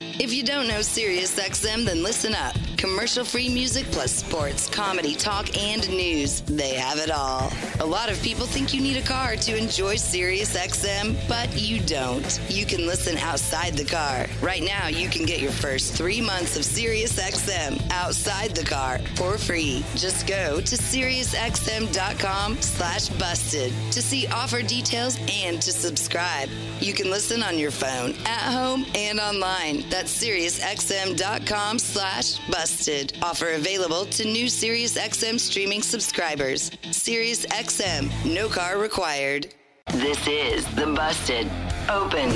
If you don't know SiriusXM, then listen up. Commercial free music plus sports, comedy, talk, and news. They have it all. A lot of people think you need a car to enjoy SiriusXM, but you don't. You can listen outside the car. Right now, you can get your first three months of SiriusXM outside the car for free. Just go to SiriusXM.com slash busted to see offer details and to subscribe. You can listen on your phone, at home, and online. That's SiriusXM.com slash busted. Offer available to new SiriusXM streaming subscribers. SiriusXM, no car required. This is the Busted Open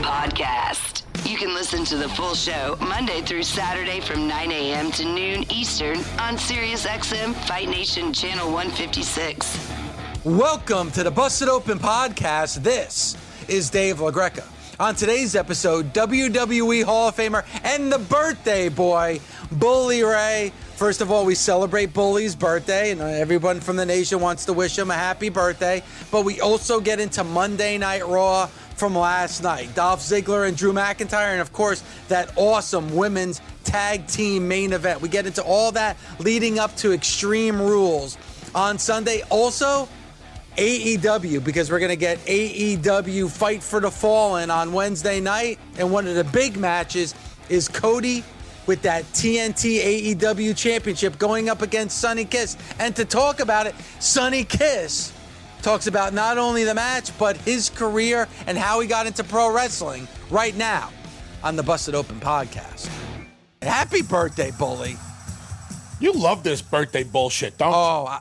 Podcast. You can listen to the full show Monday through Saturday from 9 a.m. to noon Eastern on SiriusXM Fight Nation Channel 156. Welcome to the Busted Open Podcast. This is Dave LaGreca. On today's episode, WWE Hall of Famer and the birthday boy, Bully Ray. First of all, we celebrate Bully's birthday, and everyone from the nation wants to wish him a happy birthday. But we also get into Monday Night Raw from last night Dolph Ziggler and Drew McIntyre, and of course, that awesome women's tag team main event. We get into all that leading up to Extreme Rules on Sunday. Also, AEW because we're going to get AEW Fight for the Fallen on Wednesday night. And one of the big matches is Cody with that TNT AEW championship going up against Sonny Kiss. And to talk about it, Sonny Kiss talks about not only the match, but his career and how he got into pro wrestling right now on the Busted Open podcast. Happy birthday, Bully. You love this birthday bullshit, don't you? Oh, I,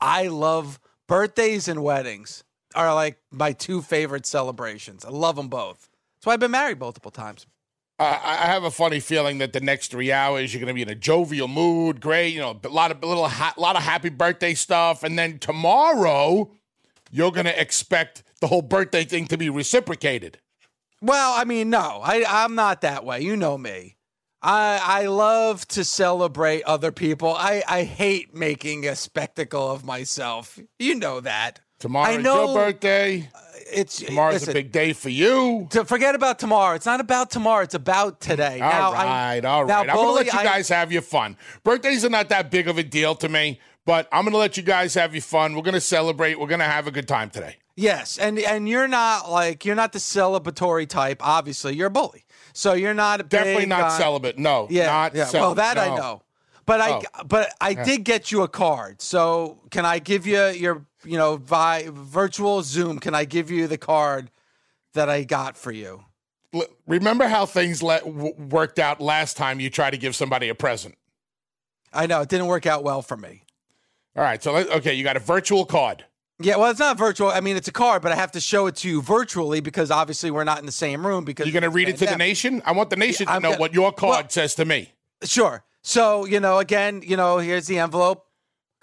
I love birthdays and weddings are like my two favorite celebrations. I love them both. That's why I've been married multiple times. Uh, I have a funny feeling that the next three hours you're going to be in a jovial mood, great, you know, a lot of little, ha- lot of happy birthday stuff, and then tomorrow you're going to expect the whole birthday thing to be reciprocated. Well, I mean, no, I, I'm not that way. You know me. I I love to celebrate other people. I, I hate making a spectacle of myself. You know that. Tomorrow's your birthday. Uh, it's Tomorrow's listen, a big day for you. To forget about tomorrow. It's not about tomorrow. It's about today. All now, right, I, all right. Now, I'm going to let Bully, you I- guys have your fun. Birthdays are not that big of a deal to me, but I'm going to let you guys have your fun. We're going to celebrate. We're going to have a good time today. Yes, and and you're not like you're not the celebratory type. Obviously, you're a bully, so you're not a Definitely not uh, celibate. No, Yeah, not yeah. celibate. Well, that I know, but I Oh. but I did get you a card. So can I give you your you know vi- virtual Zoom? Can I give you the card that I got for you? Remember how things le- w- worked out last time you tried to give somebody a present? I know it didn't work out well for me. All right, so let, okay, you got a virtual card. Yeah, well, it's not virtual. I mean, it's a card, but I have to show it to you virtually because obviously we're not in the same room. Because You're going to read it to the nation? I want the nation Yeah, to know gonna- what your card Well- says to me. Sure. So you know, again, you know, here's the envelope.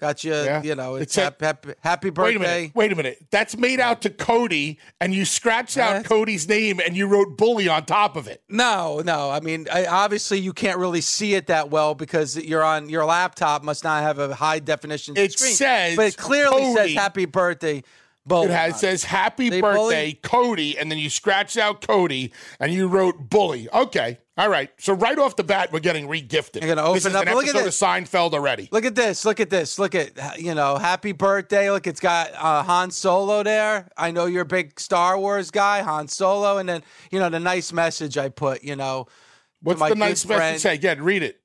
Got you. Yeah. You know, It it's said- happy, happy, happy Wait a birthday. minute. Wait a minute. That's made out to Cody, and you scratched out? Cody's name and you wrote bully on top of it. No, no. I mean, I, obviously you can't really see it that well because you're on your laptop. Must not have a high definition It screen. says but it clearly says "Happy Birthday." It has says happy Say birthday? Cody, and then you scratched out Cody and you wrote bully. Okay. All right. So right off the bat, we're getting regifted. You're gonna this open is up- an look at episode this. of Seinfeld already. Look at this. Look at this. Look at you know, "Happy Birthday." Look, it's got uh, Han Solo there. I know you're a big Star Wars guy, Han Solo, and then you know the nice message I put. You know, What's my the nice good message friend- say? Again, read it.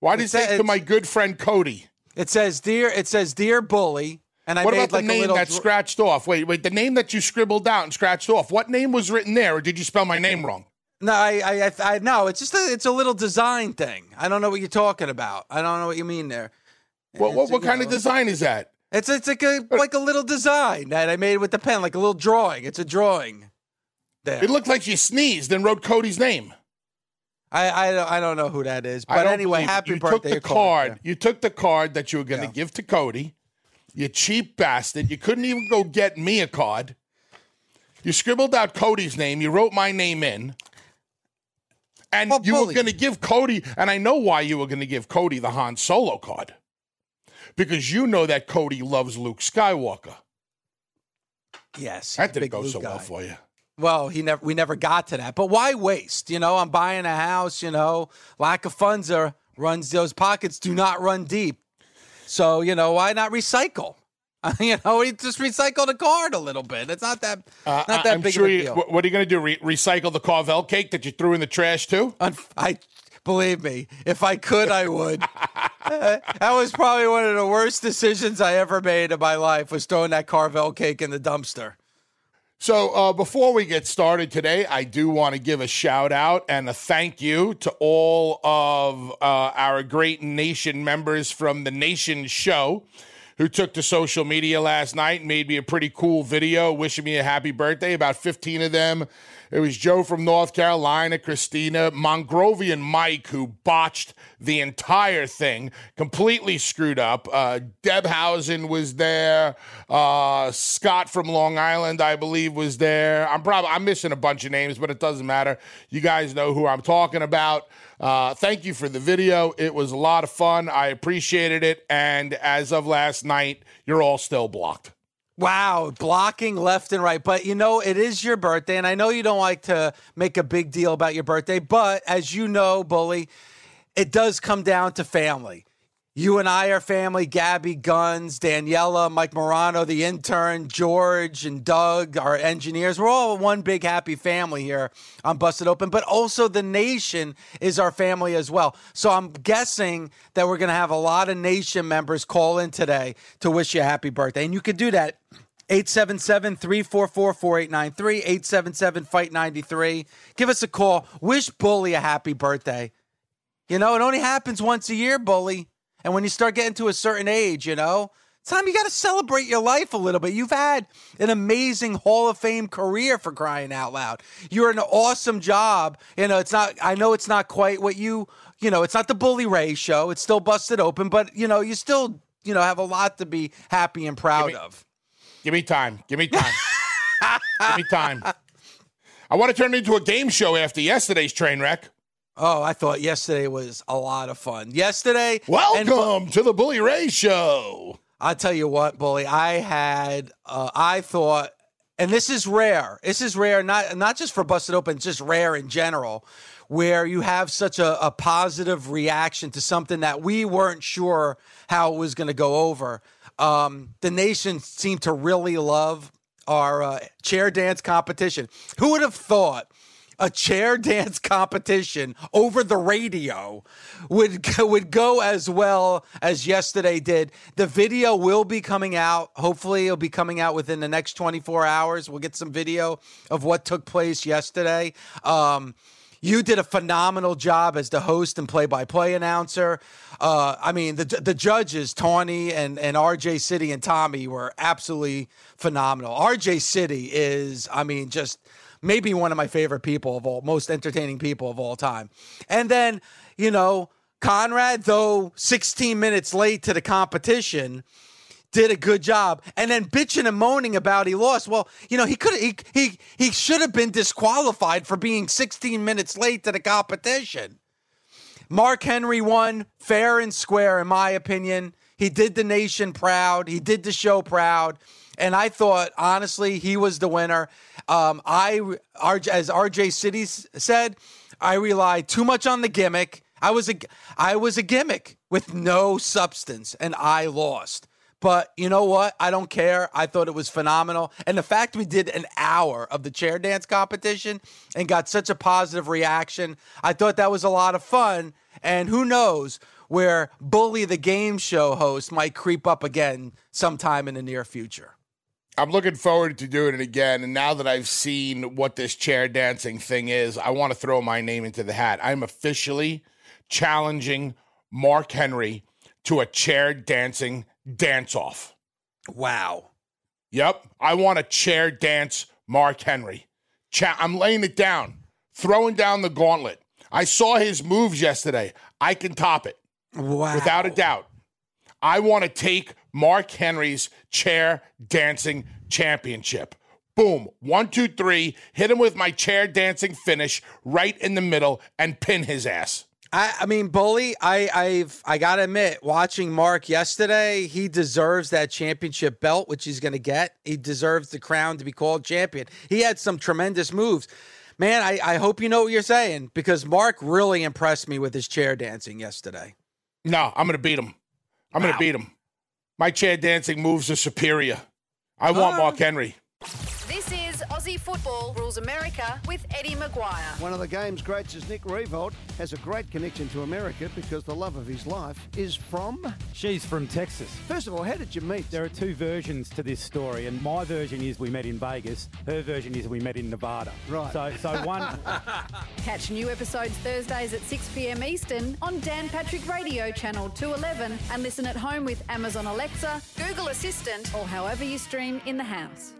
Why did it say to my good friend Cody? it says "Dear." It says "Dear Bully," and I What made about the like name that's dr- scratched off? Wait, wait, the name that you scribbled out and scratched off. What name was written there, or did you spell my name wrong? No, I, I, I, I no. It's just a, it's a little design thing. I don't know what you're talking about. I don't know what you mean there. What, what, what kind of design is that? It's it's like a like a little design that I made with the pen, like a little drawing. It's a drawing. There. It looked like you sneezed and wrote Cody's name. I, I, I don't know who that is, but anyway, happy you birthday. took the card. You took the card that you were going to Yeah. give to Cody. You cheap bastard. You couldn't even go get me a card. You scribbled out Cody's name. You wrote my name in. And Well, you were going to give Cody, and I know why you were going to give Cody the Han Solo card. Because you know that Cody loves Luke Skywalker. Yes, That didn't go Luke so well for you. Well, he never we never got to that. But why waste? You know, I'm buying a house, you know, lack of funds are runs those pockets do not run deep. So, you know, why not recycle? you know, we just recycle the card a little bit. It's not that Uh, not that I'm big sure of a deal. what, what are you going to do? Re- recycle the Carvel cake that you threw in the trash too? I believe me, if I could, I would. Uh, that was probably one of the worst decisions I ever made in my life was throwing that Carvel cake in the dumpster. So, uh, before we get started today, I do want to give a shout out and a thank you to all of uh, our great nation members from the Nation Show who took to social media last night and made me a pretty cool video wishing me a happy birthday. About 15 of them. It was Joe from North Carolina, Christina, Mongrovian Mike, who botched the entire thing, completely screwed up. Uh, Deb Housen was there. Uh, Scott from Long Island, I believe, was there. I'm probably I'm missing a bunch of names, but it doesn't matter. You guys know who I'm talking about. Uh, thank you for the video. It was a lot of fun. I appreciated it. And as of last night, you're all still blocked. Wow, blocking left and right. But you know, it is your birthday, and I know you don't like to make a big deal about your birthday, but as you know, Bully, it does come down to family. You and I are family. Gabby Guns, Daniela, Mike Morano, the intern, George and Doug, our engineers. We're all one big happy family here on Busted Open, but also the nation is our family as well. So I'm guessing that we're going to have a lot of nation members call in today to wish you a happy birthday. And you could do that 877 344 4893, 877 Fight 93. Give us a call. Wish Bully a happy birthday. You know, it only happens once a year, Bully. And when you start getting to a certain age, you know, time you got to celebrate your life a little bit. You've had an amazing Hall of Fame career for crying out loud. You're an awesome job. You know, it's not, I know it's not quite what you, you know, it's not the Bully Ray show. It's still busted open, but, you know, you still, you know, have a lot to be happy and proud me- of. Give me time. Give me time. Give me time. I want to turn it into a game show after yesterday's train wreck. Oh, I thought yesterday was a lot of fun. Yesterday, and- Welcome to the Bully Ray Show. I'll tell you what, bully. I had, uh, I thought, and this is rare. This is rare, not not just for busted open, just rare in general, where you have such a, a positive reaction to something that we weren't sure how it was going to go over. Um, the nation seemed to really love our uh, chair dance competition. Who would have thought? A chair dance competition over the radio would would go as well as yesterday did. The video will be coming out. Hopefully, it'll be coming out within the next 24 hours. We'll get some video of what took place yesterday. Um, you did a phenomenal job as the host and play-by-play announcer. Uh, I mean, the the judges, Tawny and and RJ City and Tommy, were absolutely phenomenal. RJ City is, I mean, just maybe one of my favorite people of all, most entertaining people of all time. And then, you know, Conrad, though 16 minutes late to the competition, did a good job. And then bitching and moaning about he lost. Well, you know, he could he he he should have been disqualified for being 16 minutes late to the competition. Mark Henry won fair and square, in my opinion. He did the nation proud. He did the show proud. And I thought, honestly, he was the winner. Um, I, RJ as RJ City said, I relied too much on the gimmick. I was a, I was a gimmick with no substance, and I lost. But you know what? I don't care. I thought it was phenomenal. And the fact we did an hour of the chair dance competition and got such a positive reaction, I thought that was a lot of fun. And who knows where Bully the Game Show host might creep up again sometime in the near future. I'm looking forward to doing it again. And now that I've seen what this chair dancing thing is, I want to throw my name into the hat. I'm officially challenging Mark Henry to a chair dancing dance off. Wow. Yep. I want a chair dance Mark Henry. Cha- I'm laying it down, throwing down the gauntlet. I saw his moves yesterday. I can top it. Wow. Without a doubt. I want to take Mark Henry's chair dancing championship. Boom. One, two, three. Hit him with my chair dancing finish right in the middle and pin his ass. I, I mean, Bully, I, I've I gotta admit, watching Mark yesterday, he deserves that championship belt, which he's gonna get. He deserves the crown to be called champion. He had some tremendous moves. Man, I, I hope you know what you're saying because Mark really impressed me with his chair dancing yesterday. No, I'm gonna beat him. I'm wow. gonna beat him. My chair dancing moves are superior. I want uh, Mark Henry. This is Aussie Football Rules America with Eddie McGuire. One of the game's greats is Nick Riewoldt. Has a great connection to America because the love of his life is from. She's from Texas. First of all, how did you meet? There are two versions to this story, and my version is we met in Vegas. Her version is we met in Nevada. Right. So, so one. Catch new episodes Thursdays at 6 p.m. Eastern on Dan Patrick Radio Channel 211, and listen at home with Amazon Alexa, Google Assistant, or however you stream in the house.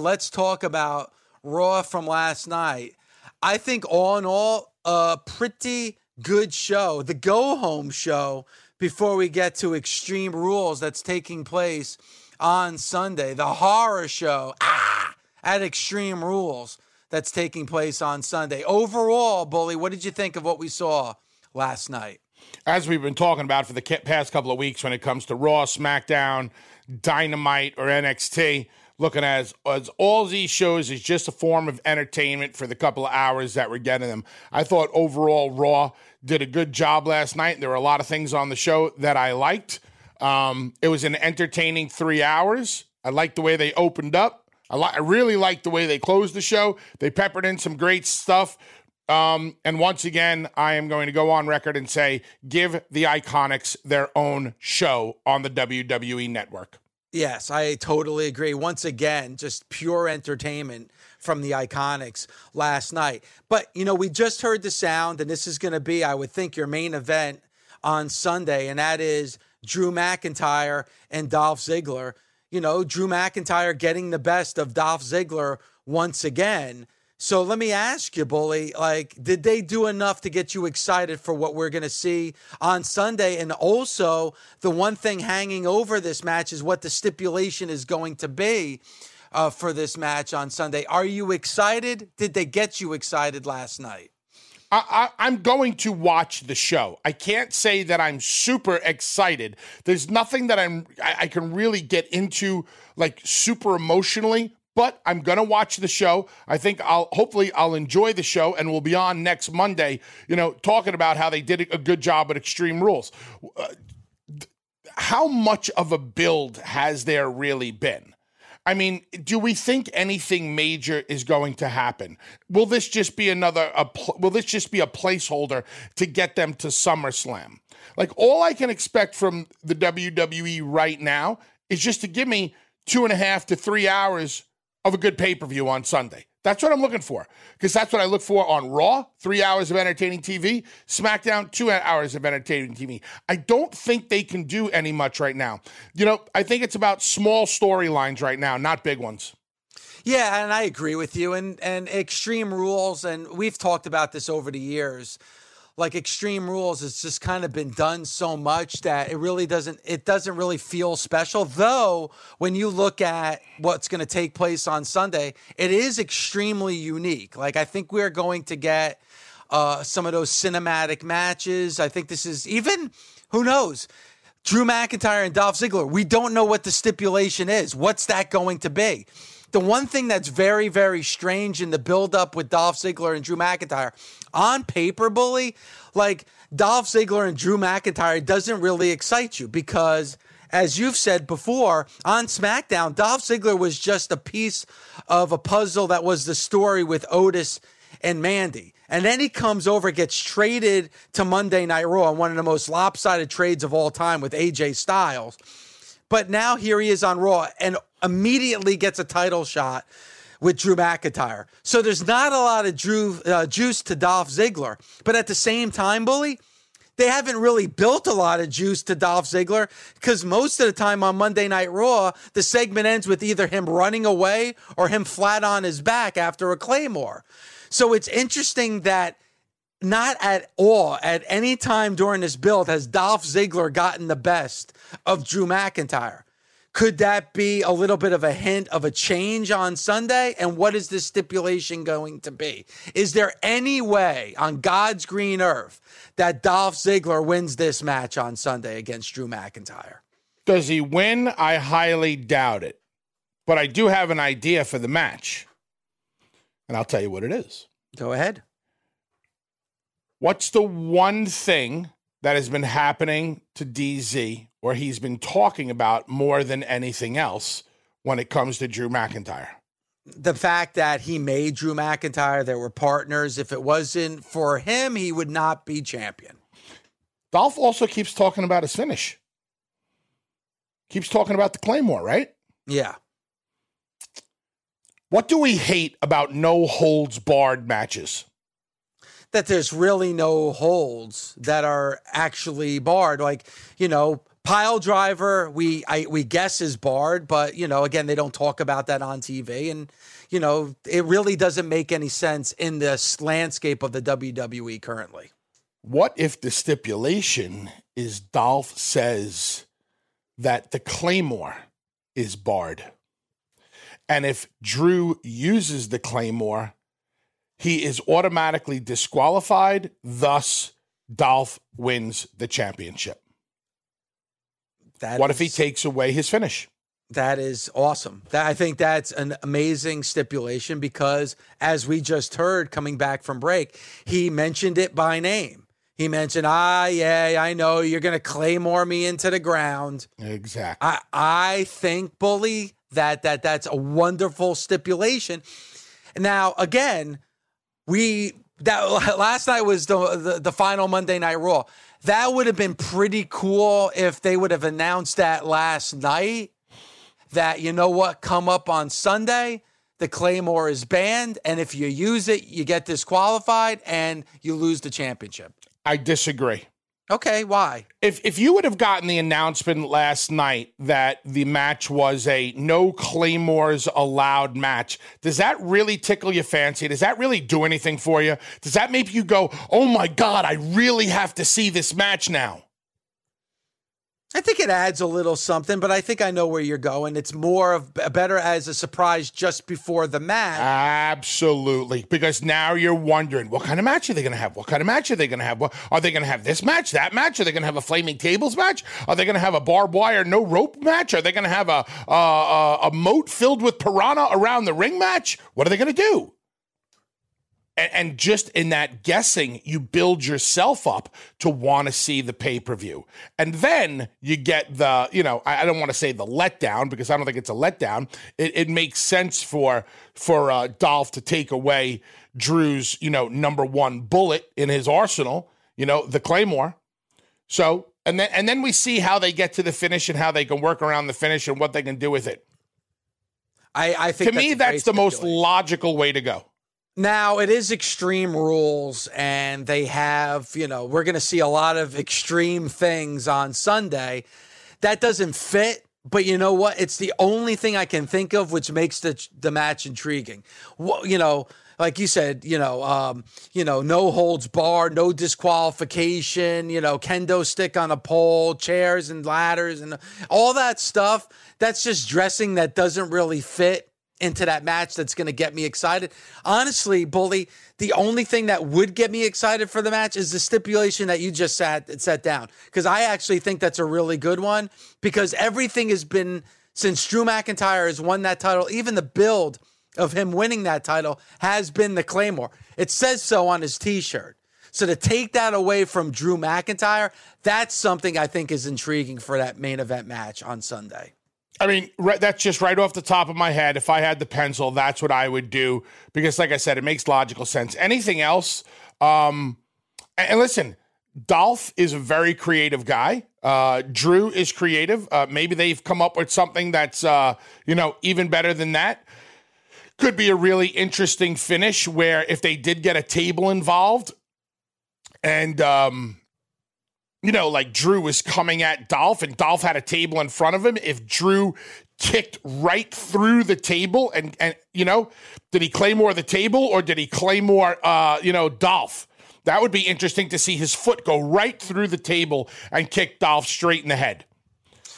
Let's talk about Raw from last night. I think all in all, a pretty good show. The go home show before we get to Extreme Rules that's taking place on Sunday. The horror show ah, at Extreme Rules that's taking place on Sunday. Overall, Bully, what did you think of what we saw last night? As we've been talking about for the past couple of weeks when it comes to Raw, SmackDown, Dynamite, or NXT, looking as as all these shows is just a form of entertainment for the couple of hours that we're getting them. I thought overall Raw did a good job last night. There were a lot of things on the show that I liked. Um, it was an entertaining three hours. I liked the way they opened up. I, li- I really liked the way they closed the show. They peppered in some great stuff. Um, and once again, I am going to go on record and say, give the Iconics their own show on the WWE network. Yes, I totally agree. Once again, just pure entertainment from the Iconics last night. But, you know, we just heard the sound, and this is going to be, I would think, your main event on Sunday, and that is Drew McIntyre and Dolph Ziggler. You know, Drew McIntyre getting the best of Dolph Ziggler once again. So let me ask you, Bully, like, did they do enough to get you excited for what we're going to see on Sunday? And also, the one thing hanging over this match is what the stipulation is going to be uh, for this match on Sunday. Are you excited? Did they get you excited last night? I, am going to watch the show. I can't say that I'm super excited. There's nothing that I'm I, I can really get into like super emotionally, but I'm going to watch the show. I think I'll hopefully I'll enjoy the show and we'll be on next Monday, you know, talking about how they did a good job at Extreme Rules. Uh, how much of a build has there really been? I mean, do we think anything major is going to happen? Will this just be another a, will this just be a placeholder to get them to SummerSlam? Like all I can expect from the WWE right now is just to give me two and a half to three hours of a good pay per view on Sunday. That's what I'm looking for because that's what I look for on Raw, three hours of entertaining TV, SmackDown, two hours of entertaining TV. I don't think they can do any much right now. You know, I think it's about small storylines right now, not big ones. Yeah, and I agree with you. And and Extreme Rules, and we've talked about this over the years like extreme rules it's just kind of been done so much that it really doesn't it doesn't really feel special though when you look at what's going to take place on sunday it is extremely unique. Like i think we're going to get uh, some of those cinematic matches. I think this is even who knows? Drew mcintyre and dolph ziggler we don't know what the stipulation is. What's that going to be the one thing that's very, very strange in the buildup with Dolph Ziggler and Drew McIntyre on paper, bully, like Dolph Ziggler and Drew McIntyre doesn't really excite you because as you've said before on SmackDown, Dolph Ziggler was just a piece of a puzzle that was the story with Otis and Mandy. And then he comes over, gets traded to Monday Night Raw, one of the most lopsided trades of all time with AJ Styles. But now here he is on Raw and immediately gets a title shot with Drew McIntyre. So there's not a lot of Drew uh, juice to Dolph Ziggler. But at the same time, Bully, they haven't really built a lot of juice to Dolph Ziggler because most of the time on Monday Night Raw, the segment ends with either him running away or him flat on his back after a Claymore. So it's interesting that not at all at any time during this build has Dolph Ziggler gotten the best of Drew McIntyre. Could that be a little bit of a hint of a change on Sunday? And what is this stipulation going to be? Is there any way on God's green earth that Dolph Ziggler wins this match on Sunday against Drew McIntyre? Does he win? I highly doubt it. But I do have an idea for the match. And I'll tell you what it is. Go ahead. What's the one thing that has been happening to DZ or he's been talking about more than anything else when it comes to Drew McIntyre? The fact that he made Drew McIntyre, there were partners. If it wasn't for him, he would not be champion. Dolph also keeps talking about his finish. Keeps talking about the Claymore, right? Yeah. What do we hate about no holds barred matches? That there's really no holds that are actually barred. Like, you know, pile driver, we I, we guess is barred, but you know, again, they don't talk about that on TV, and you know, it really doesn't make any sense in this landscape of the WWE currently. What if the stipulation is Dolph says that the Claymore is barred? And if Drew uses the Claymore, he is automatically disqualified. Thus, Dolph wins the championship. That what is, if he takes away his finish? That is awesome. That, I think that's an amazing stipulation because, as we just heard coming back from break, he mentioned it by name. He mentioned, ah, yeah, I know you're going to claymore me into the ground. Exactly. I, I think, Bully, that that that's a wonderful stipulation. Now, again, we that last night was the, the, the final Monday Night Raw. That would have been pretty cool if they would have announced that last night. That you know what, come up on Sunday, the Claymore is banned, and if you use it, you get disqualified and you lose the championship. I disagree. Okay, why? If if you would have gotten the announcement last night that the match was a no claymores allowed match, does that really tickle your fancy? Does that really do anything for you? Does that make you go, "Oh my god, I really have to see this match now"? I think it adds a little something, but I think I know where you're going. It's more of better as a surprise just before the match. Absolutely, because now you're wondering what kind of match are they going to have? What kind of match are they going to have? What, are they going to have this match, that match? Are they going to have a flaming tables match? Are they going to have a barbed wire no rope match? Are they going to have a, a a a moat filled with piranha around the ring match? What are they going to do? And, and just in that guessing, you build yourself up to want to see the pay per view. And then you get the, you know, I, I don't want to say the letdown because I don't think it's a letdown. It, it makes sense for for uh, Dolph to take away Drew's, you know, number one bullet in his arsenal, you know, the Claymore. So, and then and then we see how they get to the finish and how they can work around the finish and what they can do with it. I, I think To me, that's the most logical way to go. Now it is extreme rules, and they have, you know, we're going to see a lot of extreme things on Sunday. That doesn't fit, but you know what? It's the only thing I can think of which makes the the match intriguing. What you know, like you said, you know, um, you know, no holds barred, no disqualification, you know, kendo stick on a pole, chairs and ladders, and all that stuff. That's just dressing that doesn't really fit into that match that's going to get me excited. Honestly, Bully, the only thing that would get me excited for the match is the stipulation that you just sat set down because I actually think that's a really good one because everything has been since Drew McIntyre has won that title, even the build of him winning that title has been the Claymore. It says so on his t-shirt. So to take that away from Drew McIntyre, that's something I think is intriguing for that main event match on Sunday. I mean, right, that's just right off the top of my head. If I had the pencil, that's what I would do because, like I said, it makes logical sense. Anything else? Um, and, and listen, Dolph is a very creative guy. Uh, Drew is creative. Uh, maybe they've come up with something that's, uh, you know, even better than that. Could be a really interesting finish where if they did get a table involved and, um, you know, like Drew was coming at Dolph and Dolph had a table in front of him. If Drew kicked right through the table and, and you know, did he claymore the table or did he claymore, uh, you know, Dolph? That would be interesting to see his foot go right through the table and kick Dolph straight in the head.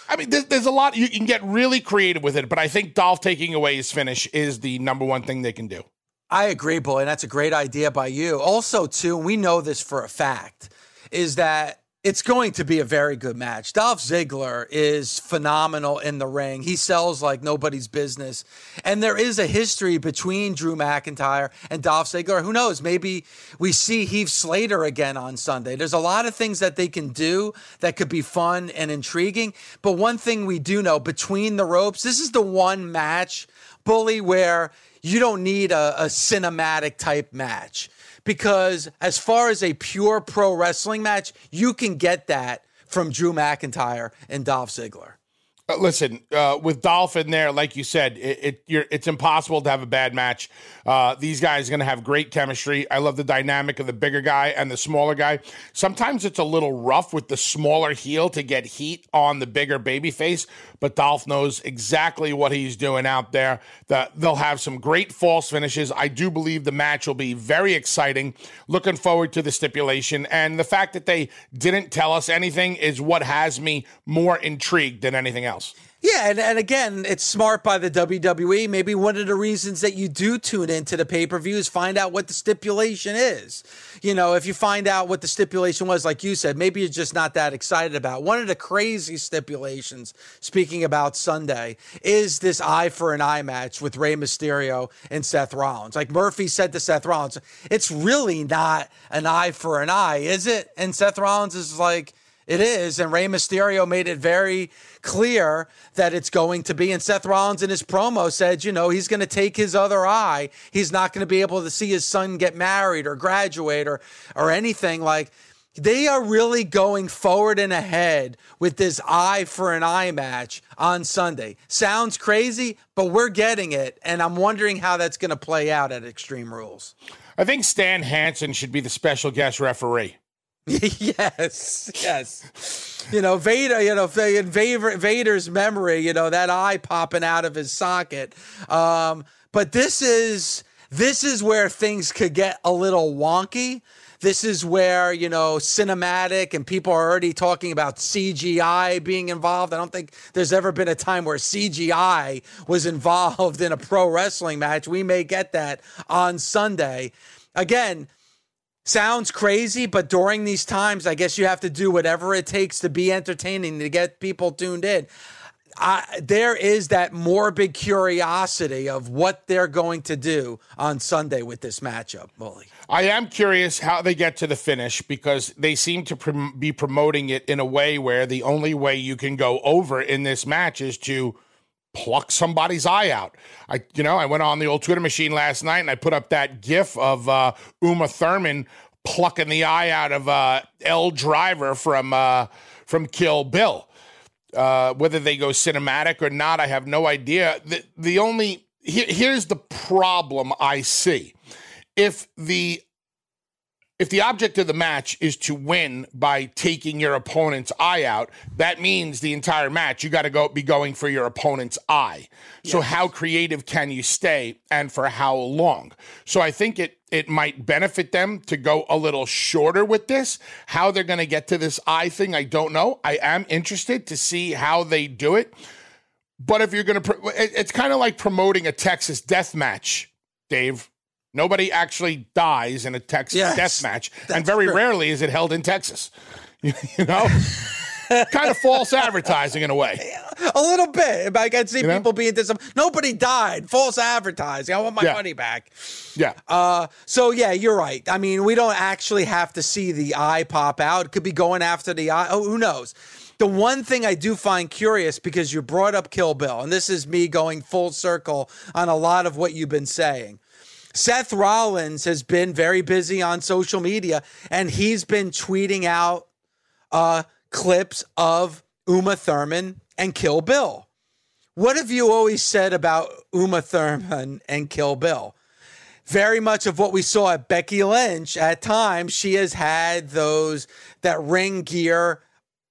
I mean, there's, there's a lot you can get really creative with it, but I think Dolph taking away his finish is the number one thing they can do. I agree, boy, and that's a great idea by you. Also, too, we know this for a fact, is that it's going to be a very good match. Dolph Ziggler is phenomenal in the ring. He sells like nobody's business. And there is a history between Drew McIntyre and Dolph Ziggler. Who knows? Maybe we see Heath Slater again on Sunday. There's a lot of things that they can do that could be fun and intriguing. But one thing we do know between the ropes, this is the one match, Bully, where you don't need a, a cinematic type match because as far as a pure pro wrestling match, you can get that from Drew McIntyre and Dolph Ziggler. Uh, listen, uh, with Dolph in there, like you said, it, it it's impossible to have a bad match. Uh, these guys are going to have great chemistry. I love the dynamic of the bigger guy and the smaller guy. Sometimes it's a little rough with the smaller heel to get heat on the bigger baby face, but Dolph knows exactly what he's doing out there. The, they'll have some great false finishes. I do believe the match will be very exciting. Looking forward to the stipulation. And the fact that they didn't tell us anything is what has me more intrigued than anything else else. Yeah, and, and again, it's smart by the WWE. Maybe one of the reasons that you do tune into the pay per view is find out what the stipulation is. You know, if you find out what the stipulation was, like you said, maybe you're just not that excited about. One of the crazy stipulations, speaking about Sunday, is this eye for an eye match with Rey Mysterio and Seth Rollins. Like Murphy said to Seth Rollins, it's really not an eye for an eye, is it? And Seth Rollins is like, it is. And Rey Mysterio made it very clear that it's going to be. And Seth Rollins in his promo said, you know, he's going to take his other eye. He's not going to be able to see his son get married or graduate or, or anything like they are really going forward and ahead with this eye for an eye match on Sunday. Sounds crazy, but we're getting it. And I'm wondering how that's going to play out at Extreme Rules. I think Stan Hansen should be the special guest referee. yes, yes. You know, Vader, you know, in Vader, Vader's memory, you know, that eye popping out of his socket. Um, but this is this is where things could get a little wonky. This is where, you know, cinematic and people are already talking about CGI being involved. I don't think there's ever been a time where CGI was involved in a pro wrestling match. We may get that on Sunday. Again, sounds crazy, but during these times, I guess you have to do whatever it takes to be entertaining to get people tuned in. I, there is that morbid curiosity of what they're going to do on Sunday with this matchup, Bully. I am curious how they get to the finish because they seem to prom- be promoting it in a way where the only way you can go over in this match is to pluck somebody's eye out. I, you know, I went on the old Twitter machine last night and I put up that GIF of uh, Uma Thurman plucking the eye out of uh, Elle Driver from uh, from Kill Bill. Uh, whether they go cinematic or not, I have no idea. The, the only here, here's the problem I see. If the if the object of the match is to win by taking your opponent's eye out, that means the entire match you got to go be going for your opponent's eye. Yes. So how creative can you stay and for how long? So I think it it might benefit them to go a little shorter with this. How they're going to get to this eye thing, I don't know. I am interested to see how they do it. But if you're going to, it's kind of like promoting a Texas death match, Dave Nobody actually dies in a Texas yes, death match, and very true. rarely is it held in Texas. You, you know, kind of false advertising in a way. A little bit. I can see you people know? being this. Nobody died. False advertising. I want my yeah. money back. Yeah. Uh, so yeah, you're right. I mean, we don't actually have to see the eye pop out. It could be going after the eye. Oh, who knows? The one thing I do find curious because you brought up Kill Bill, and this is me going full circle on a lot of what you've been saying. Seth Rollins has been very busy on social media and he's been tweeting out uh, clips of Uma Thurman and Kill Bill. What have you always said about Uma Thurman and Kill Bill? Very much of what we saw at Becky Lynch at times, she has had those, that ring gear,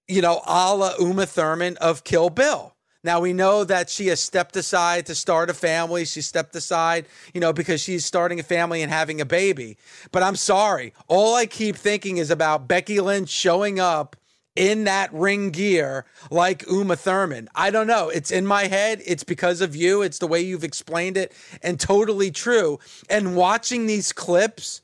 you know, a la Uma Thurman of Kill Bill. Now we know that she has stepped aside to start a family. She stepped aside, you know, because she's starting a family and having a baby. But I'm sorry. All I keep thinking is about Becky Lynch showing up in that ring gear like Uma Thurman. I don't know. It's in my head. It's because of you. It's the way you've explained it and totally true. And watching these clips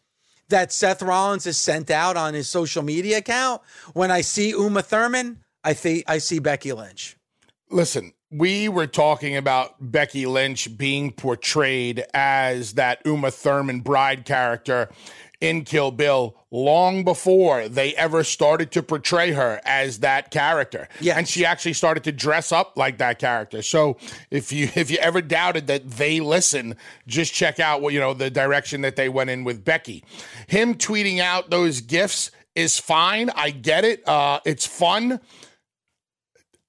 that Seth Rollins has sent out on his social media account, when I see Uma Thurman, I think I see Becky Lynch. Listen, we were talking about Becky Lynch being portrayed as that Uma Thurman bride character in Kill Bill long before they ever started to portray her as that character. Yes. And she actually started to dress up like that character. So if you if you ever doubted that they listen, just check out what you know the direction that they went in with Becky. Him tweeting out those gifts is fine. I get it. Uh, it's fun.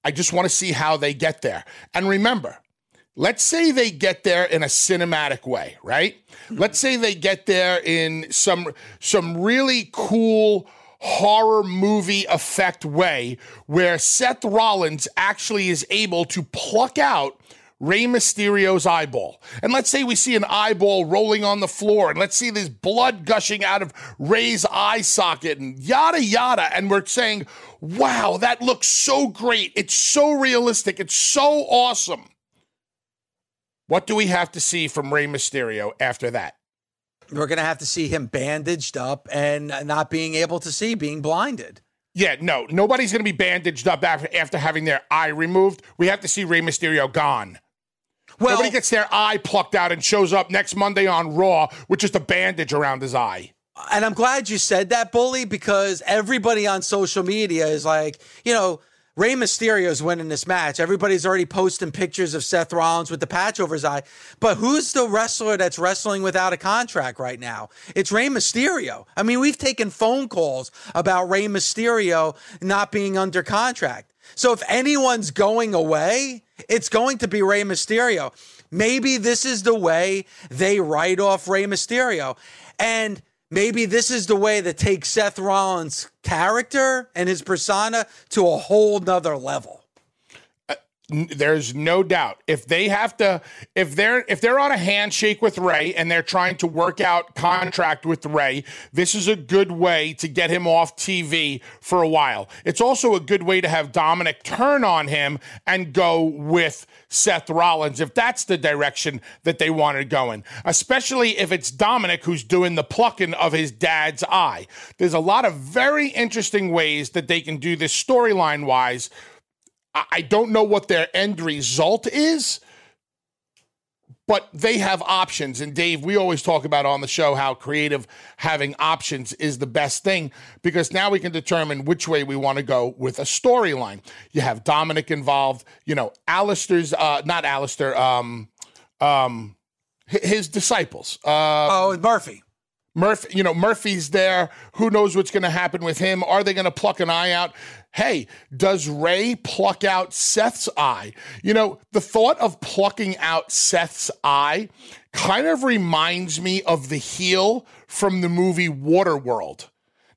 I just want to see how they get there. And remember, let's say they get there in a cinematic way, right? Hmm. Let's say they get there in some some really cool horror movie effect way where Seth Rollins actually is able to pluck out Rey Mysterio's eyeball. And let's say we see an eyeball rolling on the floor, and let's see this blood gushing out of Rey's eye socket, and yada yada. And we're saying, wow, that looks so great. It's so realistic. It's so awesome. What do we have to see from Rey Mysterio after that? We're going to have to see him bandaged up and not being able to see, being blinded. Yeah, no, nobody's going to be bandaged up after, after having their eye removed. We have to see Rey Mysterio gone. Well, Nobody gets their eye plucked out and shows up next Monday on Raw with just a bandage around his eye. and I'm glad you said that, Bully, because everybody on social media is like, you know, Rey Mysterio's winning this match. Everybody's already posting pictures of Seth Rollins with the patch over his eye. But who's the wrestler that's wrestling without a contract right now? It's Rey Mysterio. I mean, we've taken phone calls about Rey Mysterio not being under contract. So if anyone's going away, it's going to be Rey Mysterio. Maybe this is the way they write off Rey Mysterio. And maybe this is the way that takes Seth Rollins' character and his persona to a whole nother level. There's no doubt if they have to, if they're if they're on a handshake with Rey and they're trying to work out contract with Rey, this is a good way to get him off TV for a while. It's also a good way to have Dominic turn on him and go with Seth Rollins if that's the direction that they want to go in. Especially if it's Dominic who's doing the plucking of his dad's eye. There's a lot of very interesting ways that they can do this storyline wise. I- don't know what their end result is, but they have options. And Dave, we always talk about on the show how creative having options is the best thing because now we can determine which way we want to go with a storyline. You have Dominic involved, you know, Alistair's, uh, not Alistair, um, um, his disciples. Uh, Oh, with Murphy. Murphy, you know, Murphy's there. Who knows what's going to happen with him? Are they going to pluck an eye out? Hey, does Rey pluck out Seth's eye? You know, the thought of plucking out Seth's eye kind of reminds me of the heel from the movie Waterworld.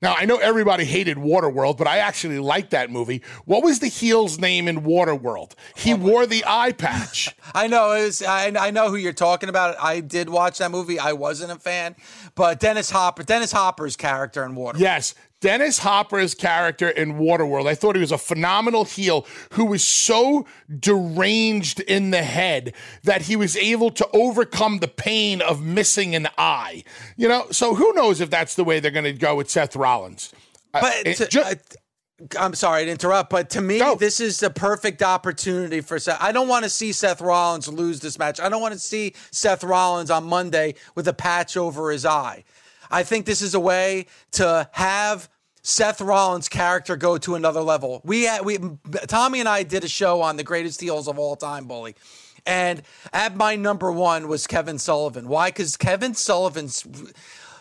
Now, I know everybody hated Waterworld, but I actually liked that movie. What was the heel's name in Waterworld? He oh wore the eye patch. I know it was, I, I know who you're talking about. I did watch that movie. I wasn't a fan, but Dennis Hopper, Dennis Hopper's character in Water. Yes. Dennis Hopper's character in Waterworld, I thought he was a phenomenal heel who was so deranged in the head that he was able to overcome the pain of missing an eye. You know, so who knows if that's the way they're going to go with Seth Rollins. Uh, But it to- ju- I, I'm sorry to interrupt, but to me, Go. this is the perfect opportunity for Seth. I don't want to see Seth Rollins lose this match. I don't want to see Seth Rollins on Monday with a patch over his eye. I think this is a way to have Seth Rollins' character go to another level. We had, we Tommy and I did a show on the greatest heels of all time, bully. And at my number one was Kevin Sullivan. Why? Because Kevin Sullivan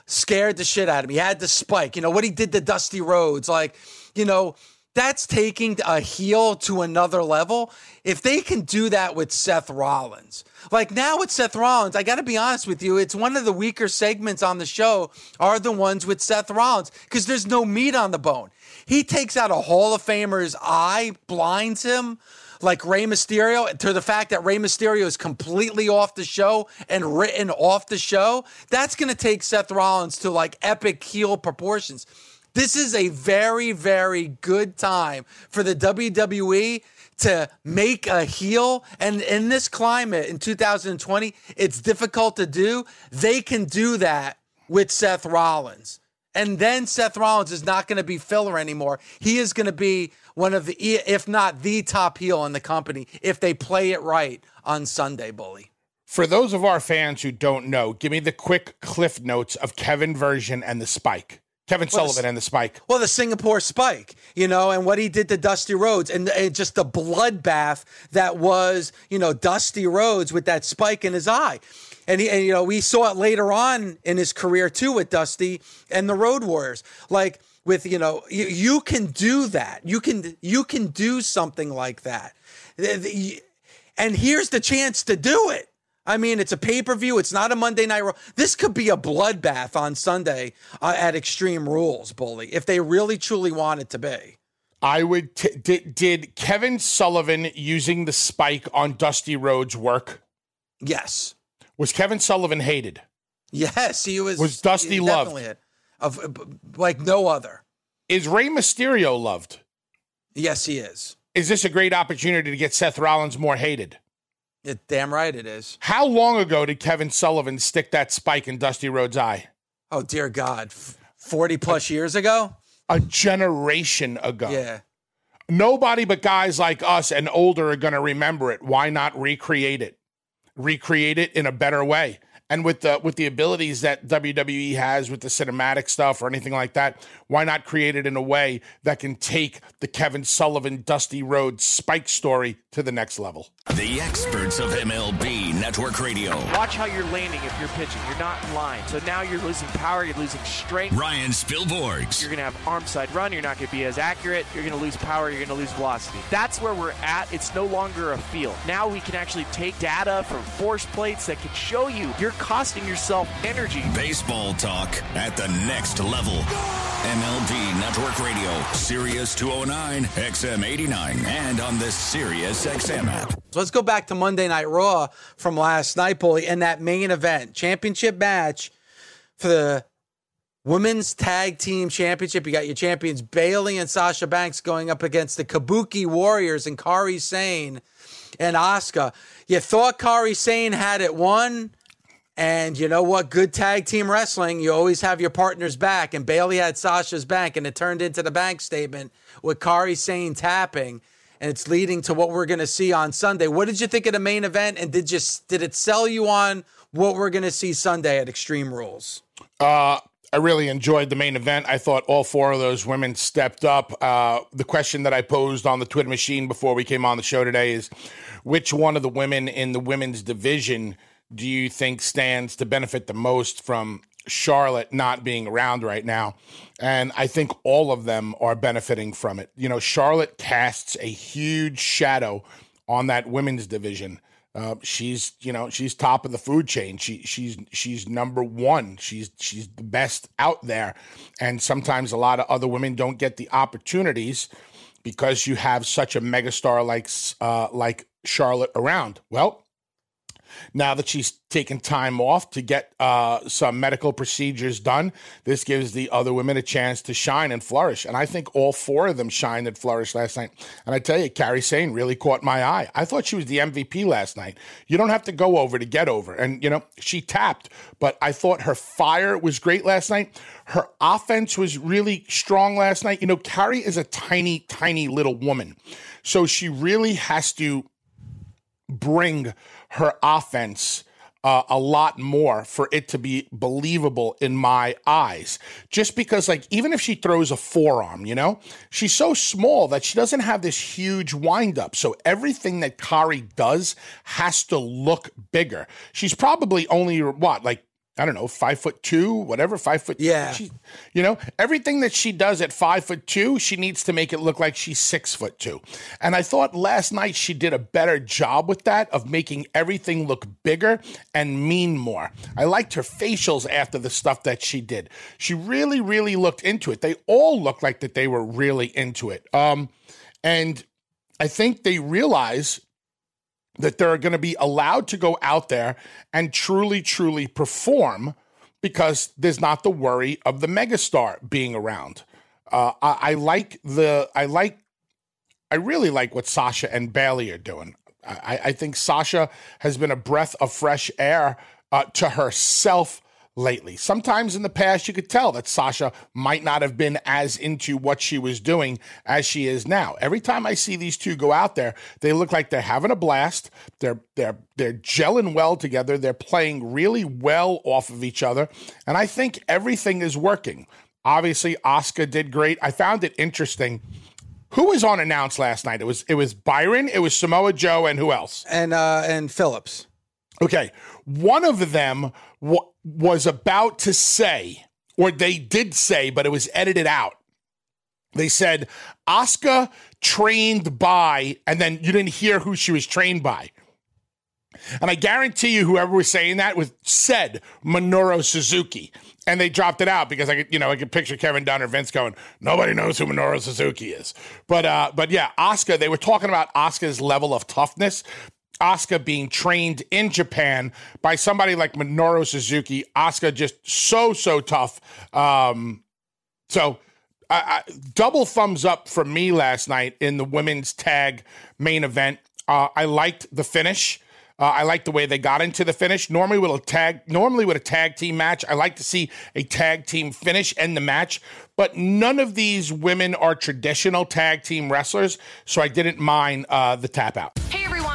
scared the shit out of me. He had the spike. You know, what he did to Dusty Rhodes. Like, you know, that's taking a heel to another level. If they can do that with Seth Rollins, like now with Seth Rollins, I got to be honest with you, it's one of the weaker segments on the show are the ones with Seth Rollins because there's no meat on the bone. He takes out a Hall of Famer's eye, blinds him like Rey Mysterio, to the fact that Rey Mysterio is completely off the show and written off the show, that's going to take Seth Rollins to like epic heel proportions. This is a very, very good time for the WWE to make a heel. And in this climate in 2020, it's difficult to do. They can do that with Seth Rollins. And then Seth Rollins is not going to be filler anymore. He is going to be one of the, if not the top heel in the company, if they play it right on Sunday, Bully. For those of our fans who don't know, give me the quick cliff notes of Kevin version and the spike. Kevin well, Sullivan the, and the spike. Well, the Singapore spike, you know, and what he did to Dusty Rhodes and, and just the bloodbath that was, you know, Dusty Rhodes with that spike in his eye. And, he, and you know, we saw it later on in his career too with Dusty and the Road Warriors. Like with, you know, you, you can do that. You can you can do something like that. And here's the chance to do it. I mean, it's a pay per view. It's not a Monday night. This could be a bloodbath on Sunday uh, at Extreme Rules, Bully, if they really truly want it to be. I would. T- did, did Kevin Sullivan using the spike on Dusty Rhodes work? Yes. Was Kevin Sullivan hated? Yes, he was. Was Dusty loved? Of like no other. Is Rey Mysterio loved? Yes, he is. Is this a great opportunity to get Seth Rollins more hated? It, damn right it is. How long ago did Kevin Sullivan stick that spike in Dusty Rhodes' eye? Oh dear God, forty plus a, years ago. A generation ago. Yeah. Nobody but guys like us and older are going to remember it. Why not recreate it? Recreate it in a better way and with the with the abilities that WWE has with the cinematic stuff or anything like that, why not create it in a way that can take the Kevin Sullivan Dusty Rhodes Spike story to the next level? The experts of MLB Network Radio. Watch how you're landing if you're pitching. You're not in line. So now you're losing power, you're losing strength. Ryan Spilborghs. You're going to have arm side run, you're not going to be as accurate, you're going to lose power, you're going to lose velocity. That's where we're at. It's no longer a feel. Now we can actually take data from force plates that can show you your costing yourself energy. Baseball talk at the next level. MLB Network Radio, Sirius 209, XM 89, and on the Sirius XM app. So let's go back to Monday Night Raw from last night, Bully, and that main event championship match for the Women's Tag Team Championship. You got your champions Bayley and Sasha Banks going up against the Kabuki Warriors and Kairi Sane and Asuka. You thought Kairi Sane had it won. And you know what? Good tag team wrestling, you always have your partner's back. And Bayley had Sasha's back, and it turned into the bank statement with Kairi Sane tapping. And it's leading to what we're going to see on Sunday. What did you think of the main event? And did just did it sell you on what we're going to see Sunday at Extreme Rules? Uh, I really enjoyed the main event. I thought all four of those women stepped up. Uh, the question that I posed on the Twitter machine before we came on the show today is which one of the women in the women's division do you think stands to benefit the most from Charlotte not being around right now? And I think all of them are benefiting from it. You know, Charlotte casts a huge shadow on that women's division. Uh, she's you know she's top of the food chain. She she's she's number one. She's she's the best out there, and sometimes a lot of other women don't get the opportunities because you have such a megastar like uh, like Charlotte around. Well, now that she's taken time off to get uh, some medical procedures done, this gives the other women a chance to shine and flourish. And I think all four of them shined and flourished last night. And I tell you, Kairi Sane really caught my eye. I thought she was the MVP last night. You don't have to go over to get over. And, you know, she tapped, but I thought her fire was great last night. Her offense was really strong last night. You know, Kairi is a tiny, tiny little woman. So she really has to bring her offense uh, a lot more for it to be believable in my eyes. Just because, like, even if she throws a forearm, you know, she's so small that she doesn't have this huge windup. So everything that Kairi does has to look bigger. She's probably only, what, like I don't know, five foot two, whatever, five foot. Yeah. She, you know, everything that she does at five foot two, she needs to make it look like she's six foot two. And I thought last night she did a better job with that of making everything look bigger and mean more. I liked her facials after the stuff that she did. She really, really looked into it. They all looked like that they were really into it. Um, and I think they realize that they're going to be allowed to go out there and truly, truly perform because there's not the worry of the megastar being around. Uh, I, I like the, I like, I really like what Sasha and Bayley are doing. I, I think Sasha has been a breath of fresh air uh, to herself lately. Sometimes in the past, you could tell that Sasha might not have been as into what she was doing as she is now. Every time I see these two go out there, they look like they're having a blast. They're they're they're gelling well together. They're playing really well off of each other, and I think everything is working. Obviously, Asuka did great. I found it interesting. Who was on announced last night? It was it was Byron, it was Samoa Joe, and who else? And uh and Phillips. Okay, one of them w- was about to say, or they did say, but it was edited out. They said Asuka trained by, and then you didn't hear who she was trained by. And I guarantee you, whoever was saying that was said Minoru Suzuki. And they dropped it out because I could, you know, I could picture Kevin Dunn or Vince going, nobody knows who Minoru Suzuki is. But uh, but yeah, Asuka, they were talking about Asuka's level of toughness. Asuka being trained in Japan by somebody like Minoru Suzuki. Asuka just so, so tough. Um, so I, I, double thumbs up for me last night in the women's tag main event. Uh, I liked the finish. Uh, I like the way they got into the finish. Normally with a tag, normally with a tag team match, I like to see a tag team finish end the match. But none of these women are traditional tag team wrestlers, so I didn't mind uh, the tap out. Hey everyone.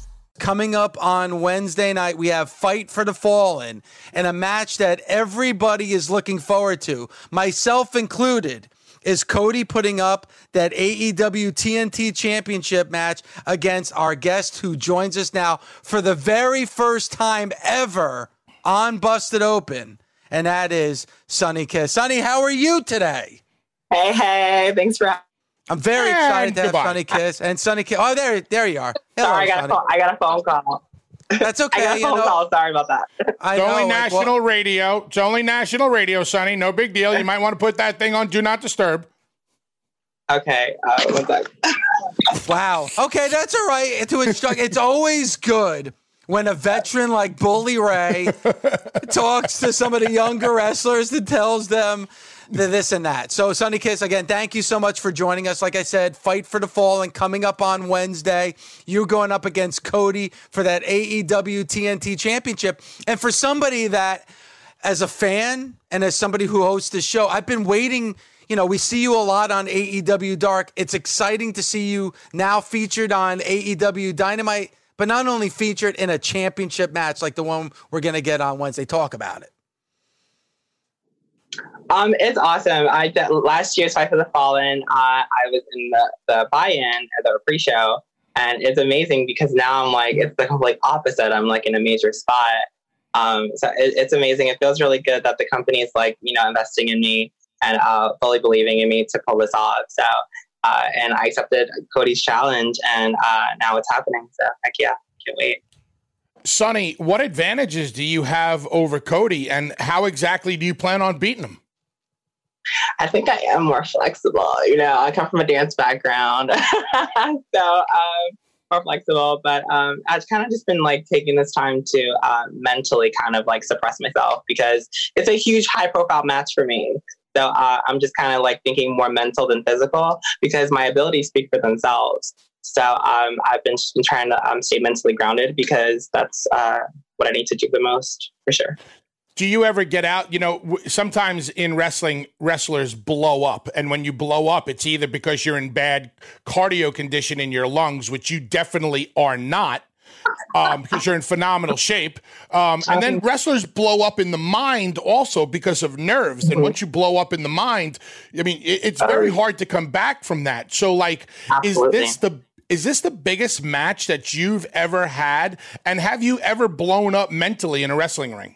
Coming up on Wednesday night, we have Fight for the Fallen and a match that everybody is looking forward to, myself included. Is Cody putting up that AEW TNT Championship match against our guest who joins us now for the very first time ever on Busted Open? And that is Sonny Kiss. Sonny, how are you today? Hey, hey, thanks for I'm very And excited to have. Sonny Kiss and Sonny Kiss. Oh, there, there you are. Hello, Sorry, I got, a Sonny. phone, I got a phone call. That's okay. I got a you phone know, call. Sorry about that. I It's only know, like, well- national radio. It's only national radio, Sonny. No big deal. You might want to put that thing on Do Not Disturb. Okay, uh, one sec. Wow. Okay, that's all right. To instruct, it's always good when a veteran like Bully Ray talks to some of the younger wrestlers and tells them the this and that. So, Sonny Kiss, again, thank you so much for joining us. Like I said, Fight for the Fallen coming up on Wednesday. You're going up against Cody for that AEW TNT Championship. And for somebody that, as a fan and as somebody who hosts the show, I've been waiting. You know, we see you a lot on AEW Dark. It's exciting to see you now featured on AEW Dynamite, but not only featured in a championship match like the one we're going to get on Wednesday. Talk about it. Um, it's awesome. I did, last year's Fight for the Fallen. Uh, I was in the, the buy-in, at the pre-show, and it's amazing because now I'm like it's the complete opposite. I'm like in a major spot. Um, so it, it's amazing. It feels really good that the company is like you know investing in me and uh, fully believing in me to pull this off. So, uh, and I accepted Cody's challenge, and uh, now it's happening. So heck yeah, can't wait. Sonny, what advantages do you have over Cody, and how exactly do you plan on beating him? I think I am more flexible. You know, I come from a dance background, so um, more flexible. But um, I've kind of just been like taking this time to uh, mentally kind of like suppress myself because it's a huge high profile match for me. So uh, I'm just kind of like thinking more mental than physical because my abilities speak for themselves. So um, I've been, trying to um, stay mentally grounded because that's uh, what I need to do the most for sure. Do you ever get out? You know, sometimes in wrestling, wrestlers blow up. And when you blow up, it's either because you're in bad cardio condition in your lungs, which you definitely are not, um, because you're in phenomenal shape. Um, and then wrestlers blow up in the mind also because of nerves. And once you blow up in the mind, I mean, it, it's very hard to come back from that. So, like, Absolutely. is this the Is this the biggest match that you've ever had? And have you ever blown up mentally in a wrestling ring?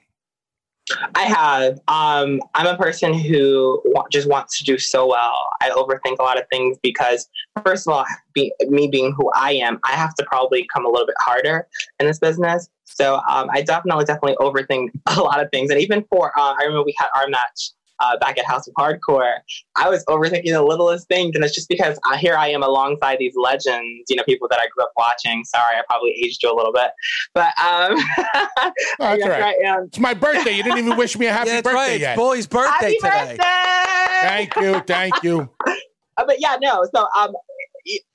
I have. Um, I'm a person who just wants to do so well. I overthink a lot of things because, first of all, be, me being who I am, I have to probably come a little bit harder in this business. So um, I definitely, definitely overthink a lot of things. And even for, uh, I remember we had our match uh, back at House of Hardcore, I was overthinking the littlest things, and it's just because uh, here I am alongside these legends, you know, people that I grew up watching. Sorry, I probably aged you a little bit, but um, That's yes, right. I am. It's my birthday. You didn't even wish me a happy Yeah, that's birthday right. It's yet. Bully's birthday Happy today. birthday! Thank you. Thank you. Uh, but yeah, no. So um,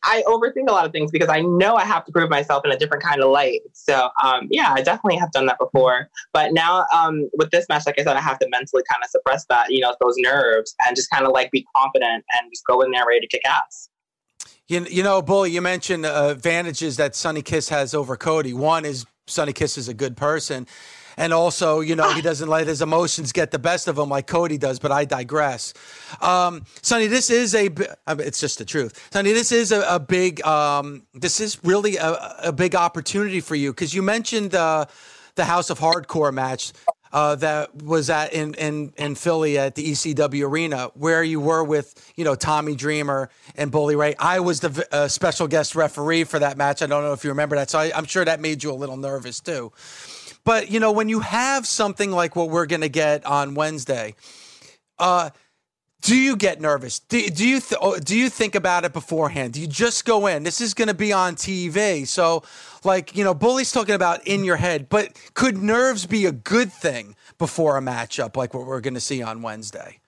I overthink a lot of things because I know I have to prove myself in a different kind of light. So um, yeah, I definitely have done that before. But now um, with this match, like I said, I have to mentally kind of suppress that, you know, those nerves and just kind of like be confident and just go in there ready to kick ass. You, you know, Bully, you mentioned uh, advantages that Sonny Kiss has over Cody. One is Sonny Kiss is a good person. And also, you know, he doesn't let his emotions get the best of him like Cody does, but I digress. Um, Sonny, this is a, it's just the truth. Sonny, this is a, a big, um, this is really a, a big opportunity for you because you mentioned uh, the House of Hardcore match uh, that was at in, in in Philly at the ECW arena, where you were with you know Tommy Dreamer and Bully Ray. I was the uh, special guest referee for that match. I don't know if you remember that, so I, I'm sure that made you a little nervous too. But you know when you have something like what we're going to get on Wednesday, uh, do you get nervous? Do, do you th- oh, do you think about it beforehand? Do you just go in? This is going to be on TV, so like you know, Bully's talking about in your head. But could nerves be a good thing before a matchup like what we're going to see on Wednesday?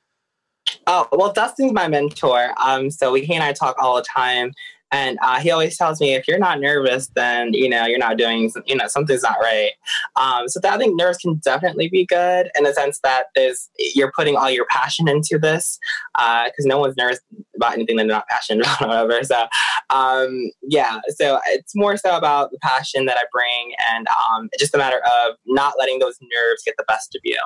Oh well, Dustin's my mentor. Um, so we, he and I talk all the time, and uh, he always tells me if you're not nervous, then you know you're not doing, you know, something's not right. Um, so that, I think nerves can definitely be good in the sense that there's you're putting all your passion into this because no one's nervous about anything that they're not passionate about, or whatever. So um, yeah, so it's more so about the passion that I bring, and um, just a matter of not letting those nerves get the best of you.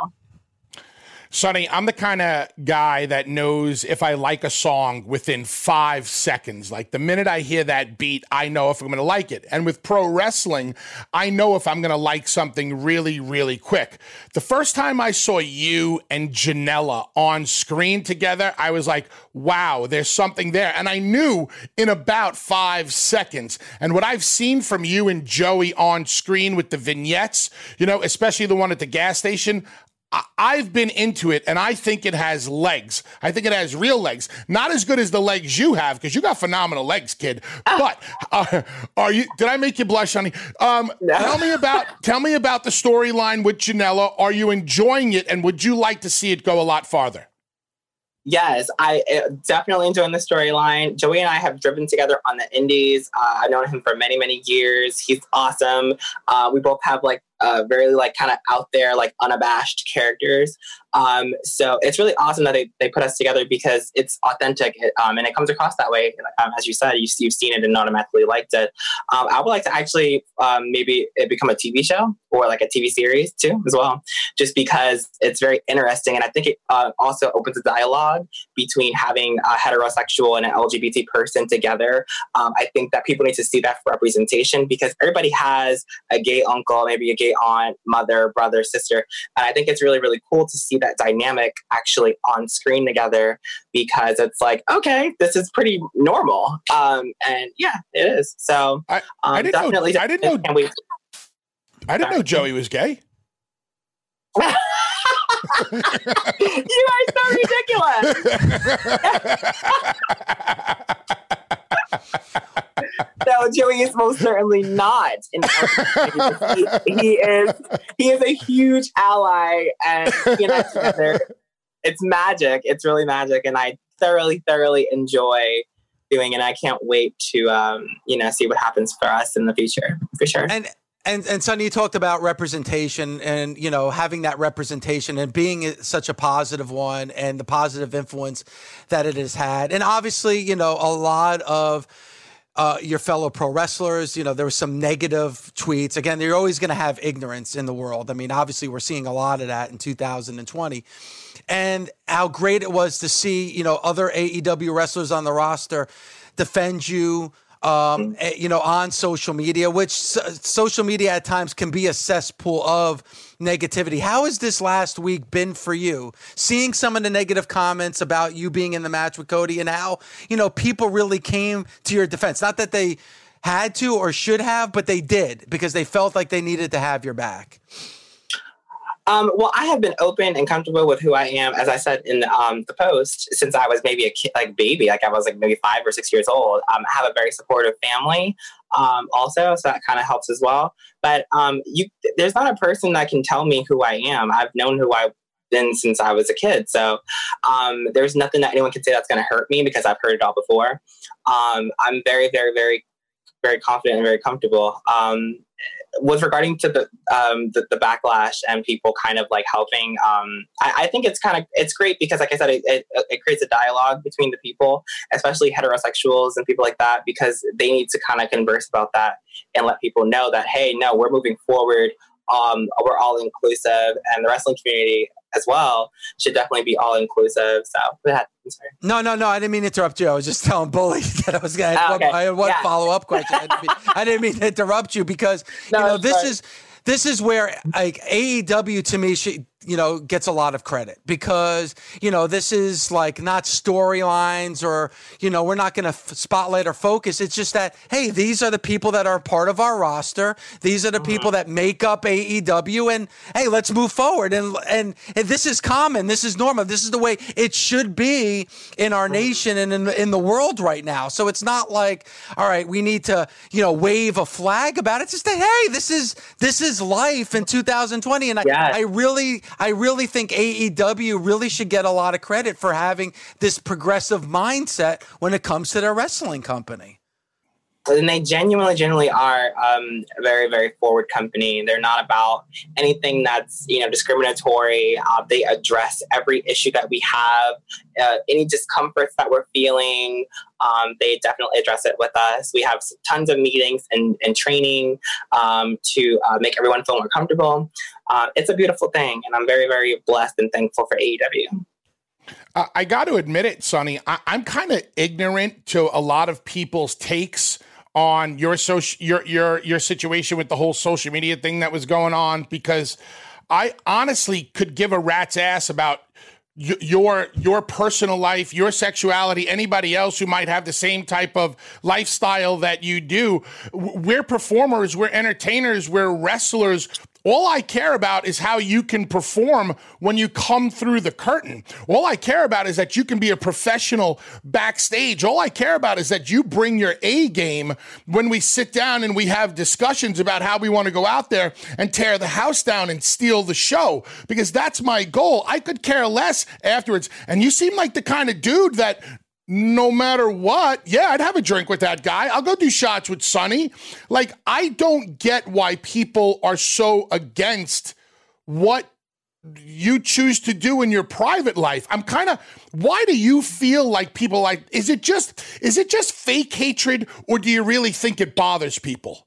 Sonny, I'm the kind of guy that knows if I like a song within five seconds. Like the minute I hear that beat, I know if I'm going to like it. And with pro wrestling, I know if I'm going to like something really, really quick. The first time I saw you and Janela on screen together, I was like, wow, there's something there. And I knew in about five seconds. And what I've seen from you and Joey on screen with the vignettes, you know, especially the one at the gas station, I've been into it and I think it has legs. I think it has real legs. Not as good as the legs you have because you got phenomenal legs, kid. But uh, are you? Did I make you blush, honey? Um, Tell me about tell me about the storyline with Janela. Are you enjoying it, and would you like to see it go a lot farther? Yes, I uh, definitely enjoying the storyline. Joey and I have driven together on the Indies. Uh, I've known him for many, many years. He's awesome. Uh, we both have like uh, very like kind of out there, like unabashed characters. Um, so it's really awesome that they, they put us together because it's authentic it, um, and it comes across that way. Um, as you said, you, you've seen it and automatically liked it. Um, I would like to actually um, maybe it become a TV show or like a TV series too, as well, just because it's very interesting. And I think it uh, also opens a dialogue between having a heterosexual and an LGBT person together. Um, I think that people need to see that for representation because everybody has a gay uncle, maybe a gay aunt, mother, brother, sister. And I think it's really, really cool to see that dynamic actually on screen together because it's like, okay, this is pretty normal. Um, and yeah, it is. So I, um, I didn't know. definitely, I didn't know. Can't wait. I didn't know Joey was gay. you are so ridiculous. no, Joey is most certainly not. In he, he is he is a huge ally, and he and I together, it's magic. It's really magic, and I thoroughly, thoroughly enjoy doing and I can't wait to um, you know see what happens for us in the future for sure. And and and Sonny, you talked about representation and you know having that representation and being such a positive one and the positive influence that it has had. And obviously, you know, a lot of uh, your fellow pro wrestlers. You know, there was some negative tweets. Again, you're always going to have ignorance in the world. I mean, obviously, we're seeing a lot of that in 2020. And how great it was to see, you know, other AEW wrestlers on the roster defend you, um, eh, you know, on social media, which social media at times can be a cesspool of negativity. How has this last week been for you? Seeing some of the negative comments about you being in the match with Cody and how, you know, people really came to your defense. Not that they had to or should have, but they did because they felt like they needed to have your back. Um, well, I have been open and comfortable with who I am, as I said in the, um, the post, since I was maybe a kid, like baby, like I was like maybe five or six years old. Um, I have a very supportive family, um, also, so that kind of helps as well. But um, you, there's not a person that can tell me who I am. I've known who I've been since I was a kid, so um, there's nothing that anyone can say that's going to hurt me because I've heard it all before. I'm very, very, very, very confident and very comfortable. Um, with regarding to the, um, the, the backlash and people kind of like helping, um, I, I, think it's kind of it's great because, like I said, it, it, it, creates a dialogue between the people, especially heterosexuals and people like that, because they need to kind of converse about that and let people know that hey, no, we're moving forward. Um, we're all inclusive, and the wrestling community as well should definitely be all inclusive. So, no, no, no. I didn't mean to interrupt you. I was just telling Bully that I was going to. Oh, okay. I had one yeah. follow up question. I didn't, mean, I didn't, mean, to interrupt you because no, you know this is this is where like AEW to me should you know, gets a lot of credit because, you know, this is like not storylines or, you know, we're not going to f- spotlight or focus. It's just that, hey, these are the people that are part of our roster. These are the mm-hmm. people that make up AEW. And hey, let's move forward. And, and, and, this is common. This is normal. This is the way it should be in our mm-hmm. nation and in, in the world right now. So it's not like, all right, we need to, you know, wave a flag about it. It's just that, hey, this is, this is life in 2020. And I. I really, I really think AEW really should get a lot of credit for having this progressive mindset when it comes to their wrestling company. And they genuinely, genuinely are um, a very, very forward company. They're not about anything that's you know discriminatory. Uh, they address every issue that we have, uh, any discomforts that we're feeling. Um, they definitely address it with us. We have tons of meetings and, and training um, to uh, make everyone feel more comfortable. Uh, it's a beautiful thing, and I'm very, very blessed and thankful for AEW. I got to admit it, Sonny. I- am kind of ignorant to a lot of people's takes on your social your your your situation with the whole social media thing that was going on because I honestly could give a rat's ass about your your personal life, your sexuality, anybody else who might have the same type of lifestyle that you do. We're performers, we're entertainers, we're wrestlers. All I care about is how you can perform when you come through the curtain. All I care about is that you can be a professional backstage. All I care about is that you bring your A game when we sit down and we have discussions about how we want to go out there and tear the house down and steal the show because that's my goal. I could care less afterwards. And you seem like the kind of dude that no matter what, yeah, I'd have a drink with that guy. I'll go do shots with Sonny. Like, I don't get why people are so against what you choose to do in your private life. I'm kind of why do you feel like people like is it just is it just fake hatred or do you really think it bothers people?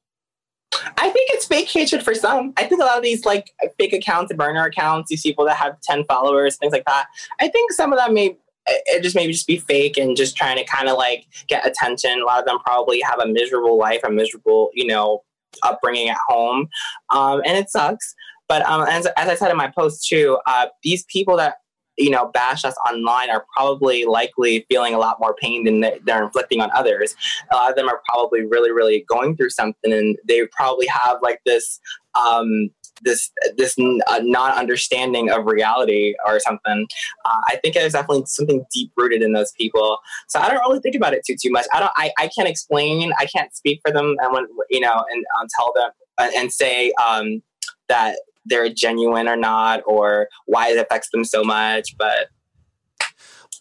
I think it's fake hatred for some. I think a lot of these like fake accounts and burner accounts, these people that have 10 followers, things like that. I think some of them may it just maybe just be fake and just trying to kind of like get attention. A lot of them probably have a miserable life, a miserable, you know, upbringing at home, um, and it sucks. But um, as, as I said in my post too, uh, these people that you know bash us online are probably likely feeling a lot more pain than they're inflicting on others. A lot of them are probably really, really going through something, and they probably have like this. Um, this this uh, non understanding of reality or something. Uh, I think there's definitely something deep rooted in those people. So I don't really think about it too too much. I don't. I, I can't explain. I can't speak for them and when you know and um, tell them uh, and say um, that they're genuine or not or why it affects them so much. But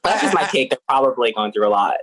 that's just my take. They're probably going through a lot.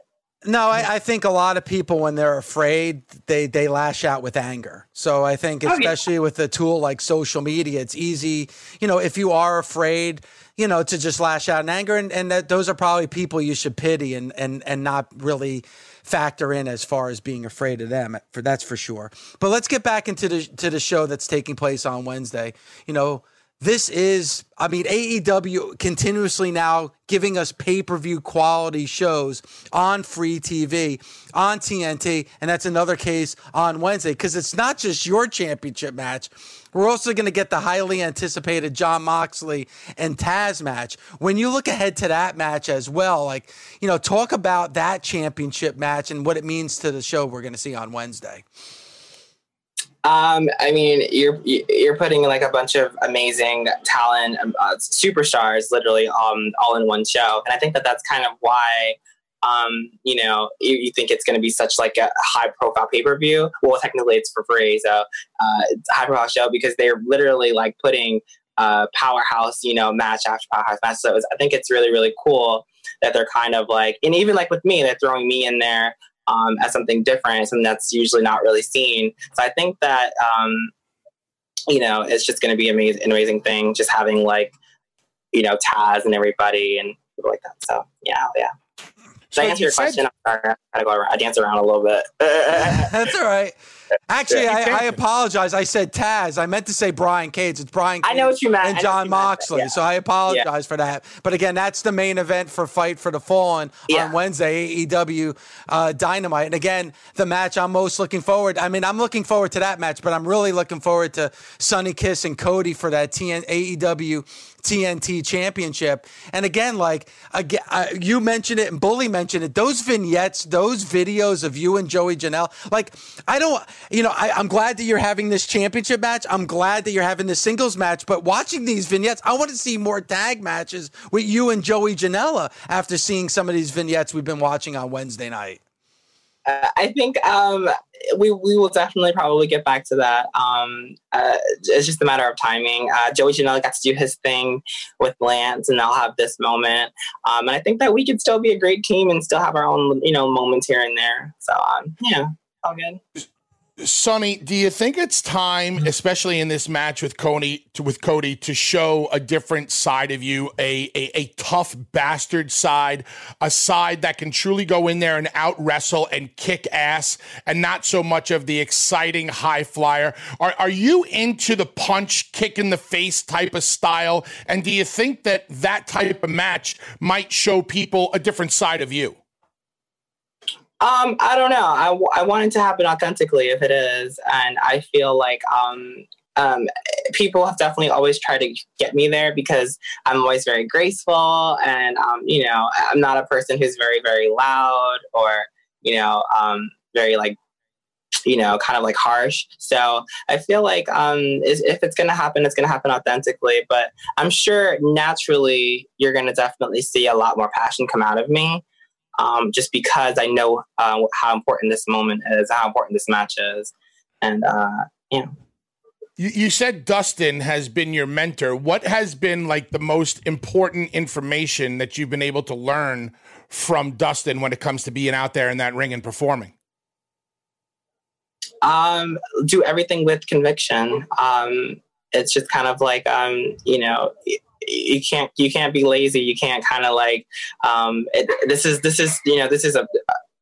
No, I, I, think a lot of people, when they're afraid, they they lash out with anger. So I think, especially oh, yeah. with a tool like social media, it's easy. You know, if you are afraid, you know, to just lash out in anger, and and that those are probably people you should pity and and and not really factor in as far as being afraid of them. For that's for sure. But let's get back into the to the show that's taking place on Wednesday. You know this is, I mean, AEW continuously now giving us pay per view quality shows on free TV, on TNT, and that's another case on Wednesday because it's not just your championship match. We're also going to get the highly anticipated Jon Moxley and Taz match. When you look ahead to that match as well, like, you know, talk about that championship match and what it means to the show we're going to see on Wednesday. Um, I mean, you're you're putting like a bunch of amazing talent, um, uh, superstars, literally, um, all in one show, and I think that that's kind of why, um, you know, you, you think it's going to be such like a high profile pay per view. Well, technically, it's for free, so uh, it's a high profile show because they're literally like putting uh, powerhouse, you know, match after powerhouse match. So was, I think it's really really cool that they're kind of like, and even like with me, they're throwing me in there um, as something different, something that's usually not really seen. So I think that um, you know it's just going to be amazing, an amazing thing, just having like you know Taz and everybody and people like that. So yeah, yeah. So I answer your said- question? I gotta go around. I dance around a little bit. That's all right. Actually, I, I, apologize. I said Taz. I meant to say Brian Cage. It's Brian. Cage I know what you meant. And Jon Moxley. Yeah. So I apologize yeah. for that. But again, that's the main event for Fight for the Fallen yeah. on Wednesday, AEW uh, Dynamite. And again, the match I'm most looking forward. I mean, I'm looking forward to that match, but I'm really looking forward to Sonny Kiss and Cody for that TN AEW TNT Championship. And again, like again, uh, you mentioned it and Bully mentioned it. Those vignettes, those videos of you and Joey Janela. Like I don't you know, I, I'm glad that you're having this championship match. I'm glad that you're having this singles match. But watching these vignettes, I want to see more tag matches with you and Joey Janela after seeing some of these vignettes we've been watching on Wednesday night. Uh, I think um, we we will definitely probably get back to that. Um, uh, it's just a matter of timing. Uh, Joey Janela got to do his thing with Lance, and they'll have this moment. Um, and I think that we could still be a great team and still have our own, you know, moments here and there. So um, yeah, all good. Sonny, do you think it's time, especially in this match with Cody, to, with Cody, to show a different side of you, a, a, a tough bastard side, a side that can truly go in there and out wrestle and kick ass, and not so much of the exciting high flyer? Are are you into the punch, kick in the face type of style? And do you think that that type of match might show people a different side of you? Um, I don't know. I, I want it to happen authentically if it is. And I feel like um, um, people have definitely always tried to get me there because I'm always very graceful and, um, you know, I'm not a person who's very, very loud or, you know, um, very like, you know, kind of like harsh. So I feel like um, if it's going to happen, it's going to happen authentically. But I'm sure naturally you're going to definitely see a lot more passion come out of me um, just because I know uh, how important this moment is, how important this match is, and uh, yeah. You, you said Dustin has been your mentor. What has been like the most important information that you've been able to learn from Dustin when it comes to being out there in that ring and performing? Um, do everything with conviction. Um, it's just kind of like um, you know, you can't you can't be lazy. You can't kind of like um, it, this is this is you know this is a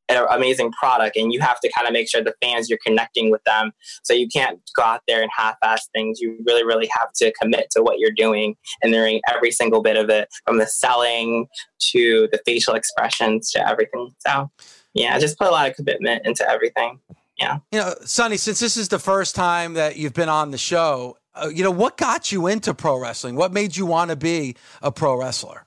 an amazing product and you have to kind of make sure the fans you're connecting with them. So you can't go out there and half-ass things. You really really have to commit to what you're doing and doing every single bit of it from the selling to the facial expressions to everything. So yeah just put a lot of commitment into everything. Yeah. You know sonny since this is the first time that you've been on the show uh, you know, what got you into pro wrestling? What made you want to be a pro wrestler?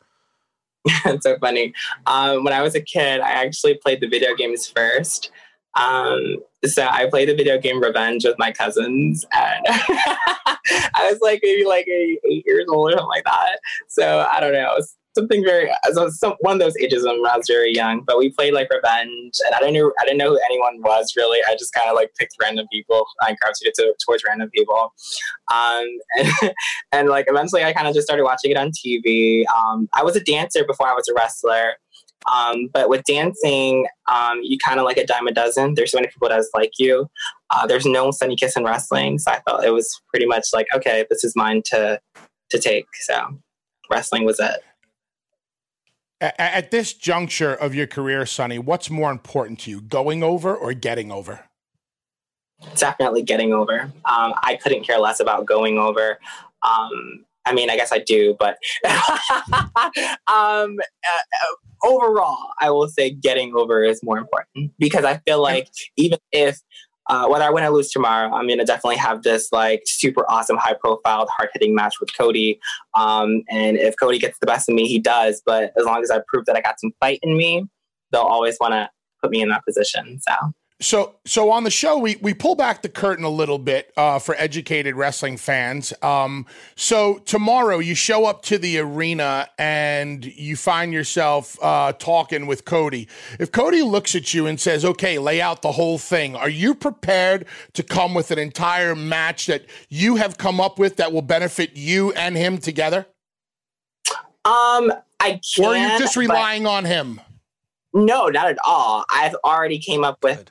it's so funny. Um, when I was a kid, I actually played the video games first. Um, so I played the video game Revenge with my cousins, and I was like maybe like eight, eight, years old or something like that. So I don't know. Something very some, one of those ages when I was very young. But we played like Revenge, and I didn't know I didn't know who anyone was really. I just kind of like picked random people. I gravitated to, towards random people, um, and and like eventually I kind of just started watching it on TV. Um, I was a dancer before I was a wrestler. Um, but with dancing, um, you kind of like a dime a dozen. There's so many people that's like you. Uh, there's no Sonny Kiss in wrestling, so I felt it was pretty much like, okay, this is mine to to take. So wrestling was it. At this juncture of your career, Sonny, what's more important to you, going over or getting over? Definitely getting over. Um, I couldn't care less about going over. Um, I mean, I guess I do, but um, uh, overall, I will say getting over is more important because I feel like even if uh, whether I win or lose tomorrow, I'm gonna definitely have this like super awesome, high profile, hard hitting match with Cody. Um, and if Cody gets the best of me, he does. But as long as I prove that I got some fight in me, they'll always want to put me in that position. So So, so on the show, we we pull back the curtain a little bit uh, for educated wrestling fans. Um, so tomorrow, you show up to the arena and you find yourself uh, talking with Cody. If Cody looks at you and says, "Okay, lay out the whole thing," are you prepared to come with an entire match that you have come up with that will benefit you and him together, um, I can. or are you just but- relying on him? No, not at all. I've already came up with.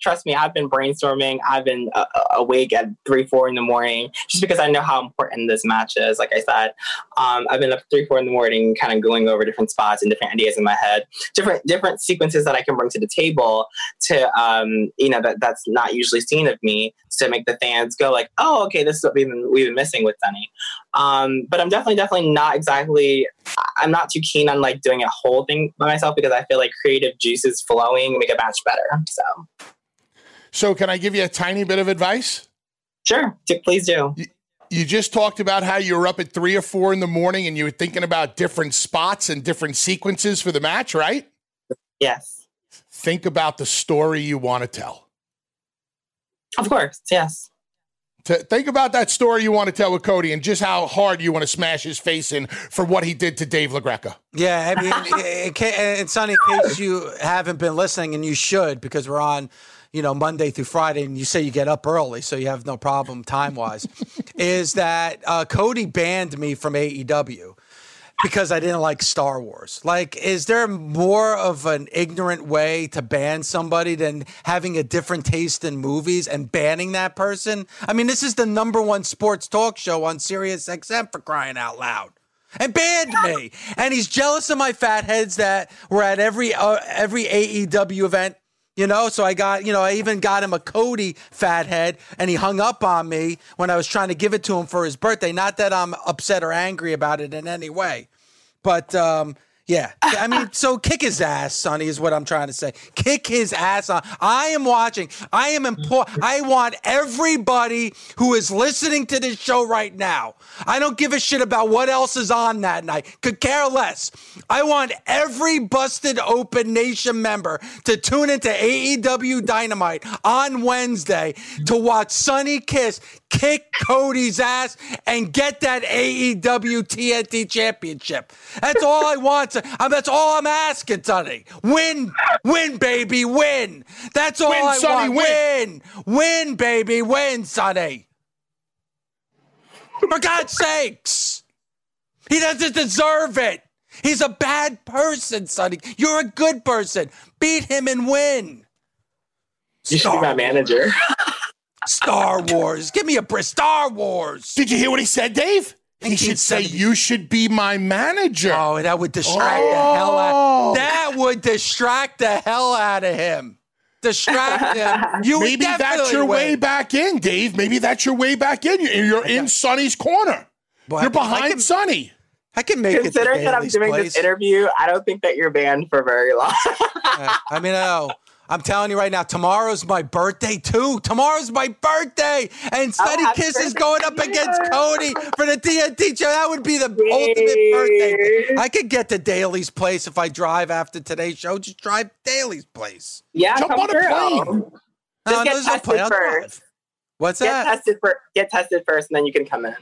Trust me, I've been brainstorming. I've been uh, awake at three, four in the morning, just because I know how important this match is. Like I said, um, I've been up three, four in the morning, kind of going over different spots and different ideas in my head, different different sequences that I can bring to the table to, um, you know, that that's not usually seen of me to make the fans go like, oh, okay, this is what we've been we've been missing with Sonny. Um, but I'm definitely, definitely not exactly. I'm not too keen on like doing a whole thing by myself because I feel like creative juices flowing make a match better. So So, can I give you a tiny bit of advice? sure, please do. You just talked about how you were up at three or four in the morning and you were thinking about different spots and different sequences for the match, right? Yes, Think about the story you want to tell. of course. Yes. To think about that story you want to tell with Cody and just how hard you want to smash his face in for what he did to Dave LaGreca. Yeah, I mean, in ca- and Sonny, in case you haven't been listening, and you should, because we're on, you know, Monday through Friday, and you say you get up early, so you have no problem time wise, is that uh, Cody banned me from AEW because I didn't like Star Wars. Like, is there more of an ignorant way to ban somebody than having a different taste in movies and banning that person? I mean, this is the number one sports talk show on Sirius XM for crying out loud. And banned me, and he's jealous of my fat heads that were at every uh, every AEW event. You know, so I got, you know, I even got him a Cody fathead and he hung up on me when I was trying to give it to him for his birthday. Not that I'm upset or angry about it in any way. But um, yeah, I mean, so kick his ass, Sonny, is what I'm trying to say. Kick his ass on. I am watching. I am important. I want everybody who is listening to this show right now. I don't give a shit about what else is on that night. Could care less. I want every busted open nation member to tune into AEW Dynamite on Wednesday to watch Sonny Kiss kick Cody's ass and get that AEW TNT championship. That's all I want. To, uh, that's all I'm asking, Sonny. Win, win, baby, win. That's all Win, I Sonny, want. Win, win, baby, win, Sonny. For God's sakes, he doesn't deserve it. He's a bad person, Sonny. You're a good person. Beat him and win. You should be my manager. Star Wars. Give me a break. Star Wars. Did you hear what he said, Dave? He should say, You should be my manager. Oh, that would distract the hell out. Oh. That would distract the hell out of him. Distract him. You Maybe that's your win. way back in, Dave. Maybe that's your way back in. You're, you're in Sonny's corner. Well, you're I I behind can- Sonny. I can make Considering it. that I'm doing this interview, I don't think that you're banned for very long. I mean, I know. I'm telling you right now, tomorrow's my birthday too. Tomorrow's my birthday, and oh, Sonny happy Kiss is going up against. Cody for the TNT show. That would be the ultimate birthday. I could get to Daily's place if I drive after today's show. Just drive Daily's place. yeah, Jump come on a plane. No, Just get no tested plane. First. What's Get that? tested for get tested first, and then you can come in.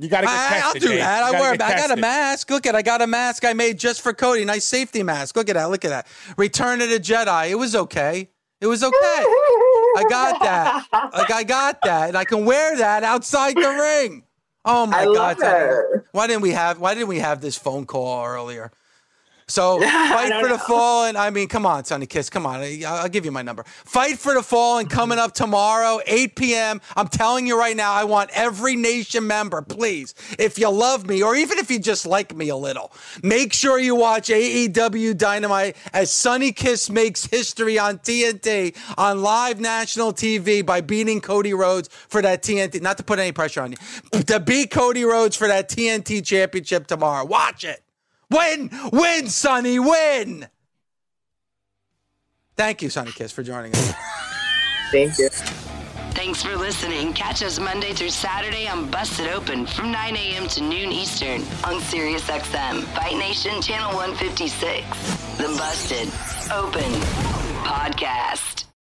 You got to get I, tested. I'll do Dave. that. I gotta wear. I got a mask. Look at. I got a mask I made just for Cody. Nice safety mask. Look at that. Look at that. Return of the Jedi. It was okay. It was okay. I got that. Like I got that, and I can wear that outside the ring. Oh my I god! love Sonny. Why didn't we have? Why didn't we have this phone call earlier? So fight for the know. fall, and I mean, come on, Sonny Kiss, come on. I'll give you my number. Fight for the fall, and coming up tomorrow, 8 p.m. I'm telling you right now, I want every nation member, please, if you love me, or even if you just like me a little, make sure you watch AEW Dynamite as Sonny Kiss makes history on TNT on live national TV by beating Cody Rhodes for that TNT. Not to put any pressure on you, to beat Cody Rhodes for that TNT championship tomorrow. Watch it. Win, win, Sonny, win. Thank you, Sonny Kiss, for joining us. Thank you. Thanks for listening. Catch us Monday through Saturday on Busted Open from 9 a.m. to noon Eastern on SiriusXM, Fight Nation Channel 156. The Busted Open Podcast.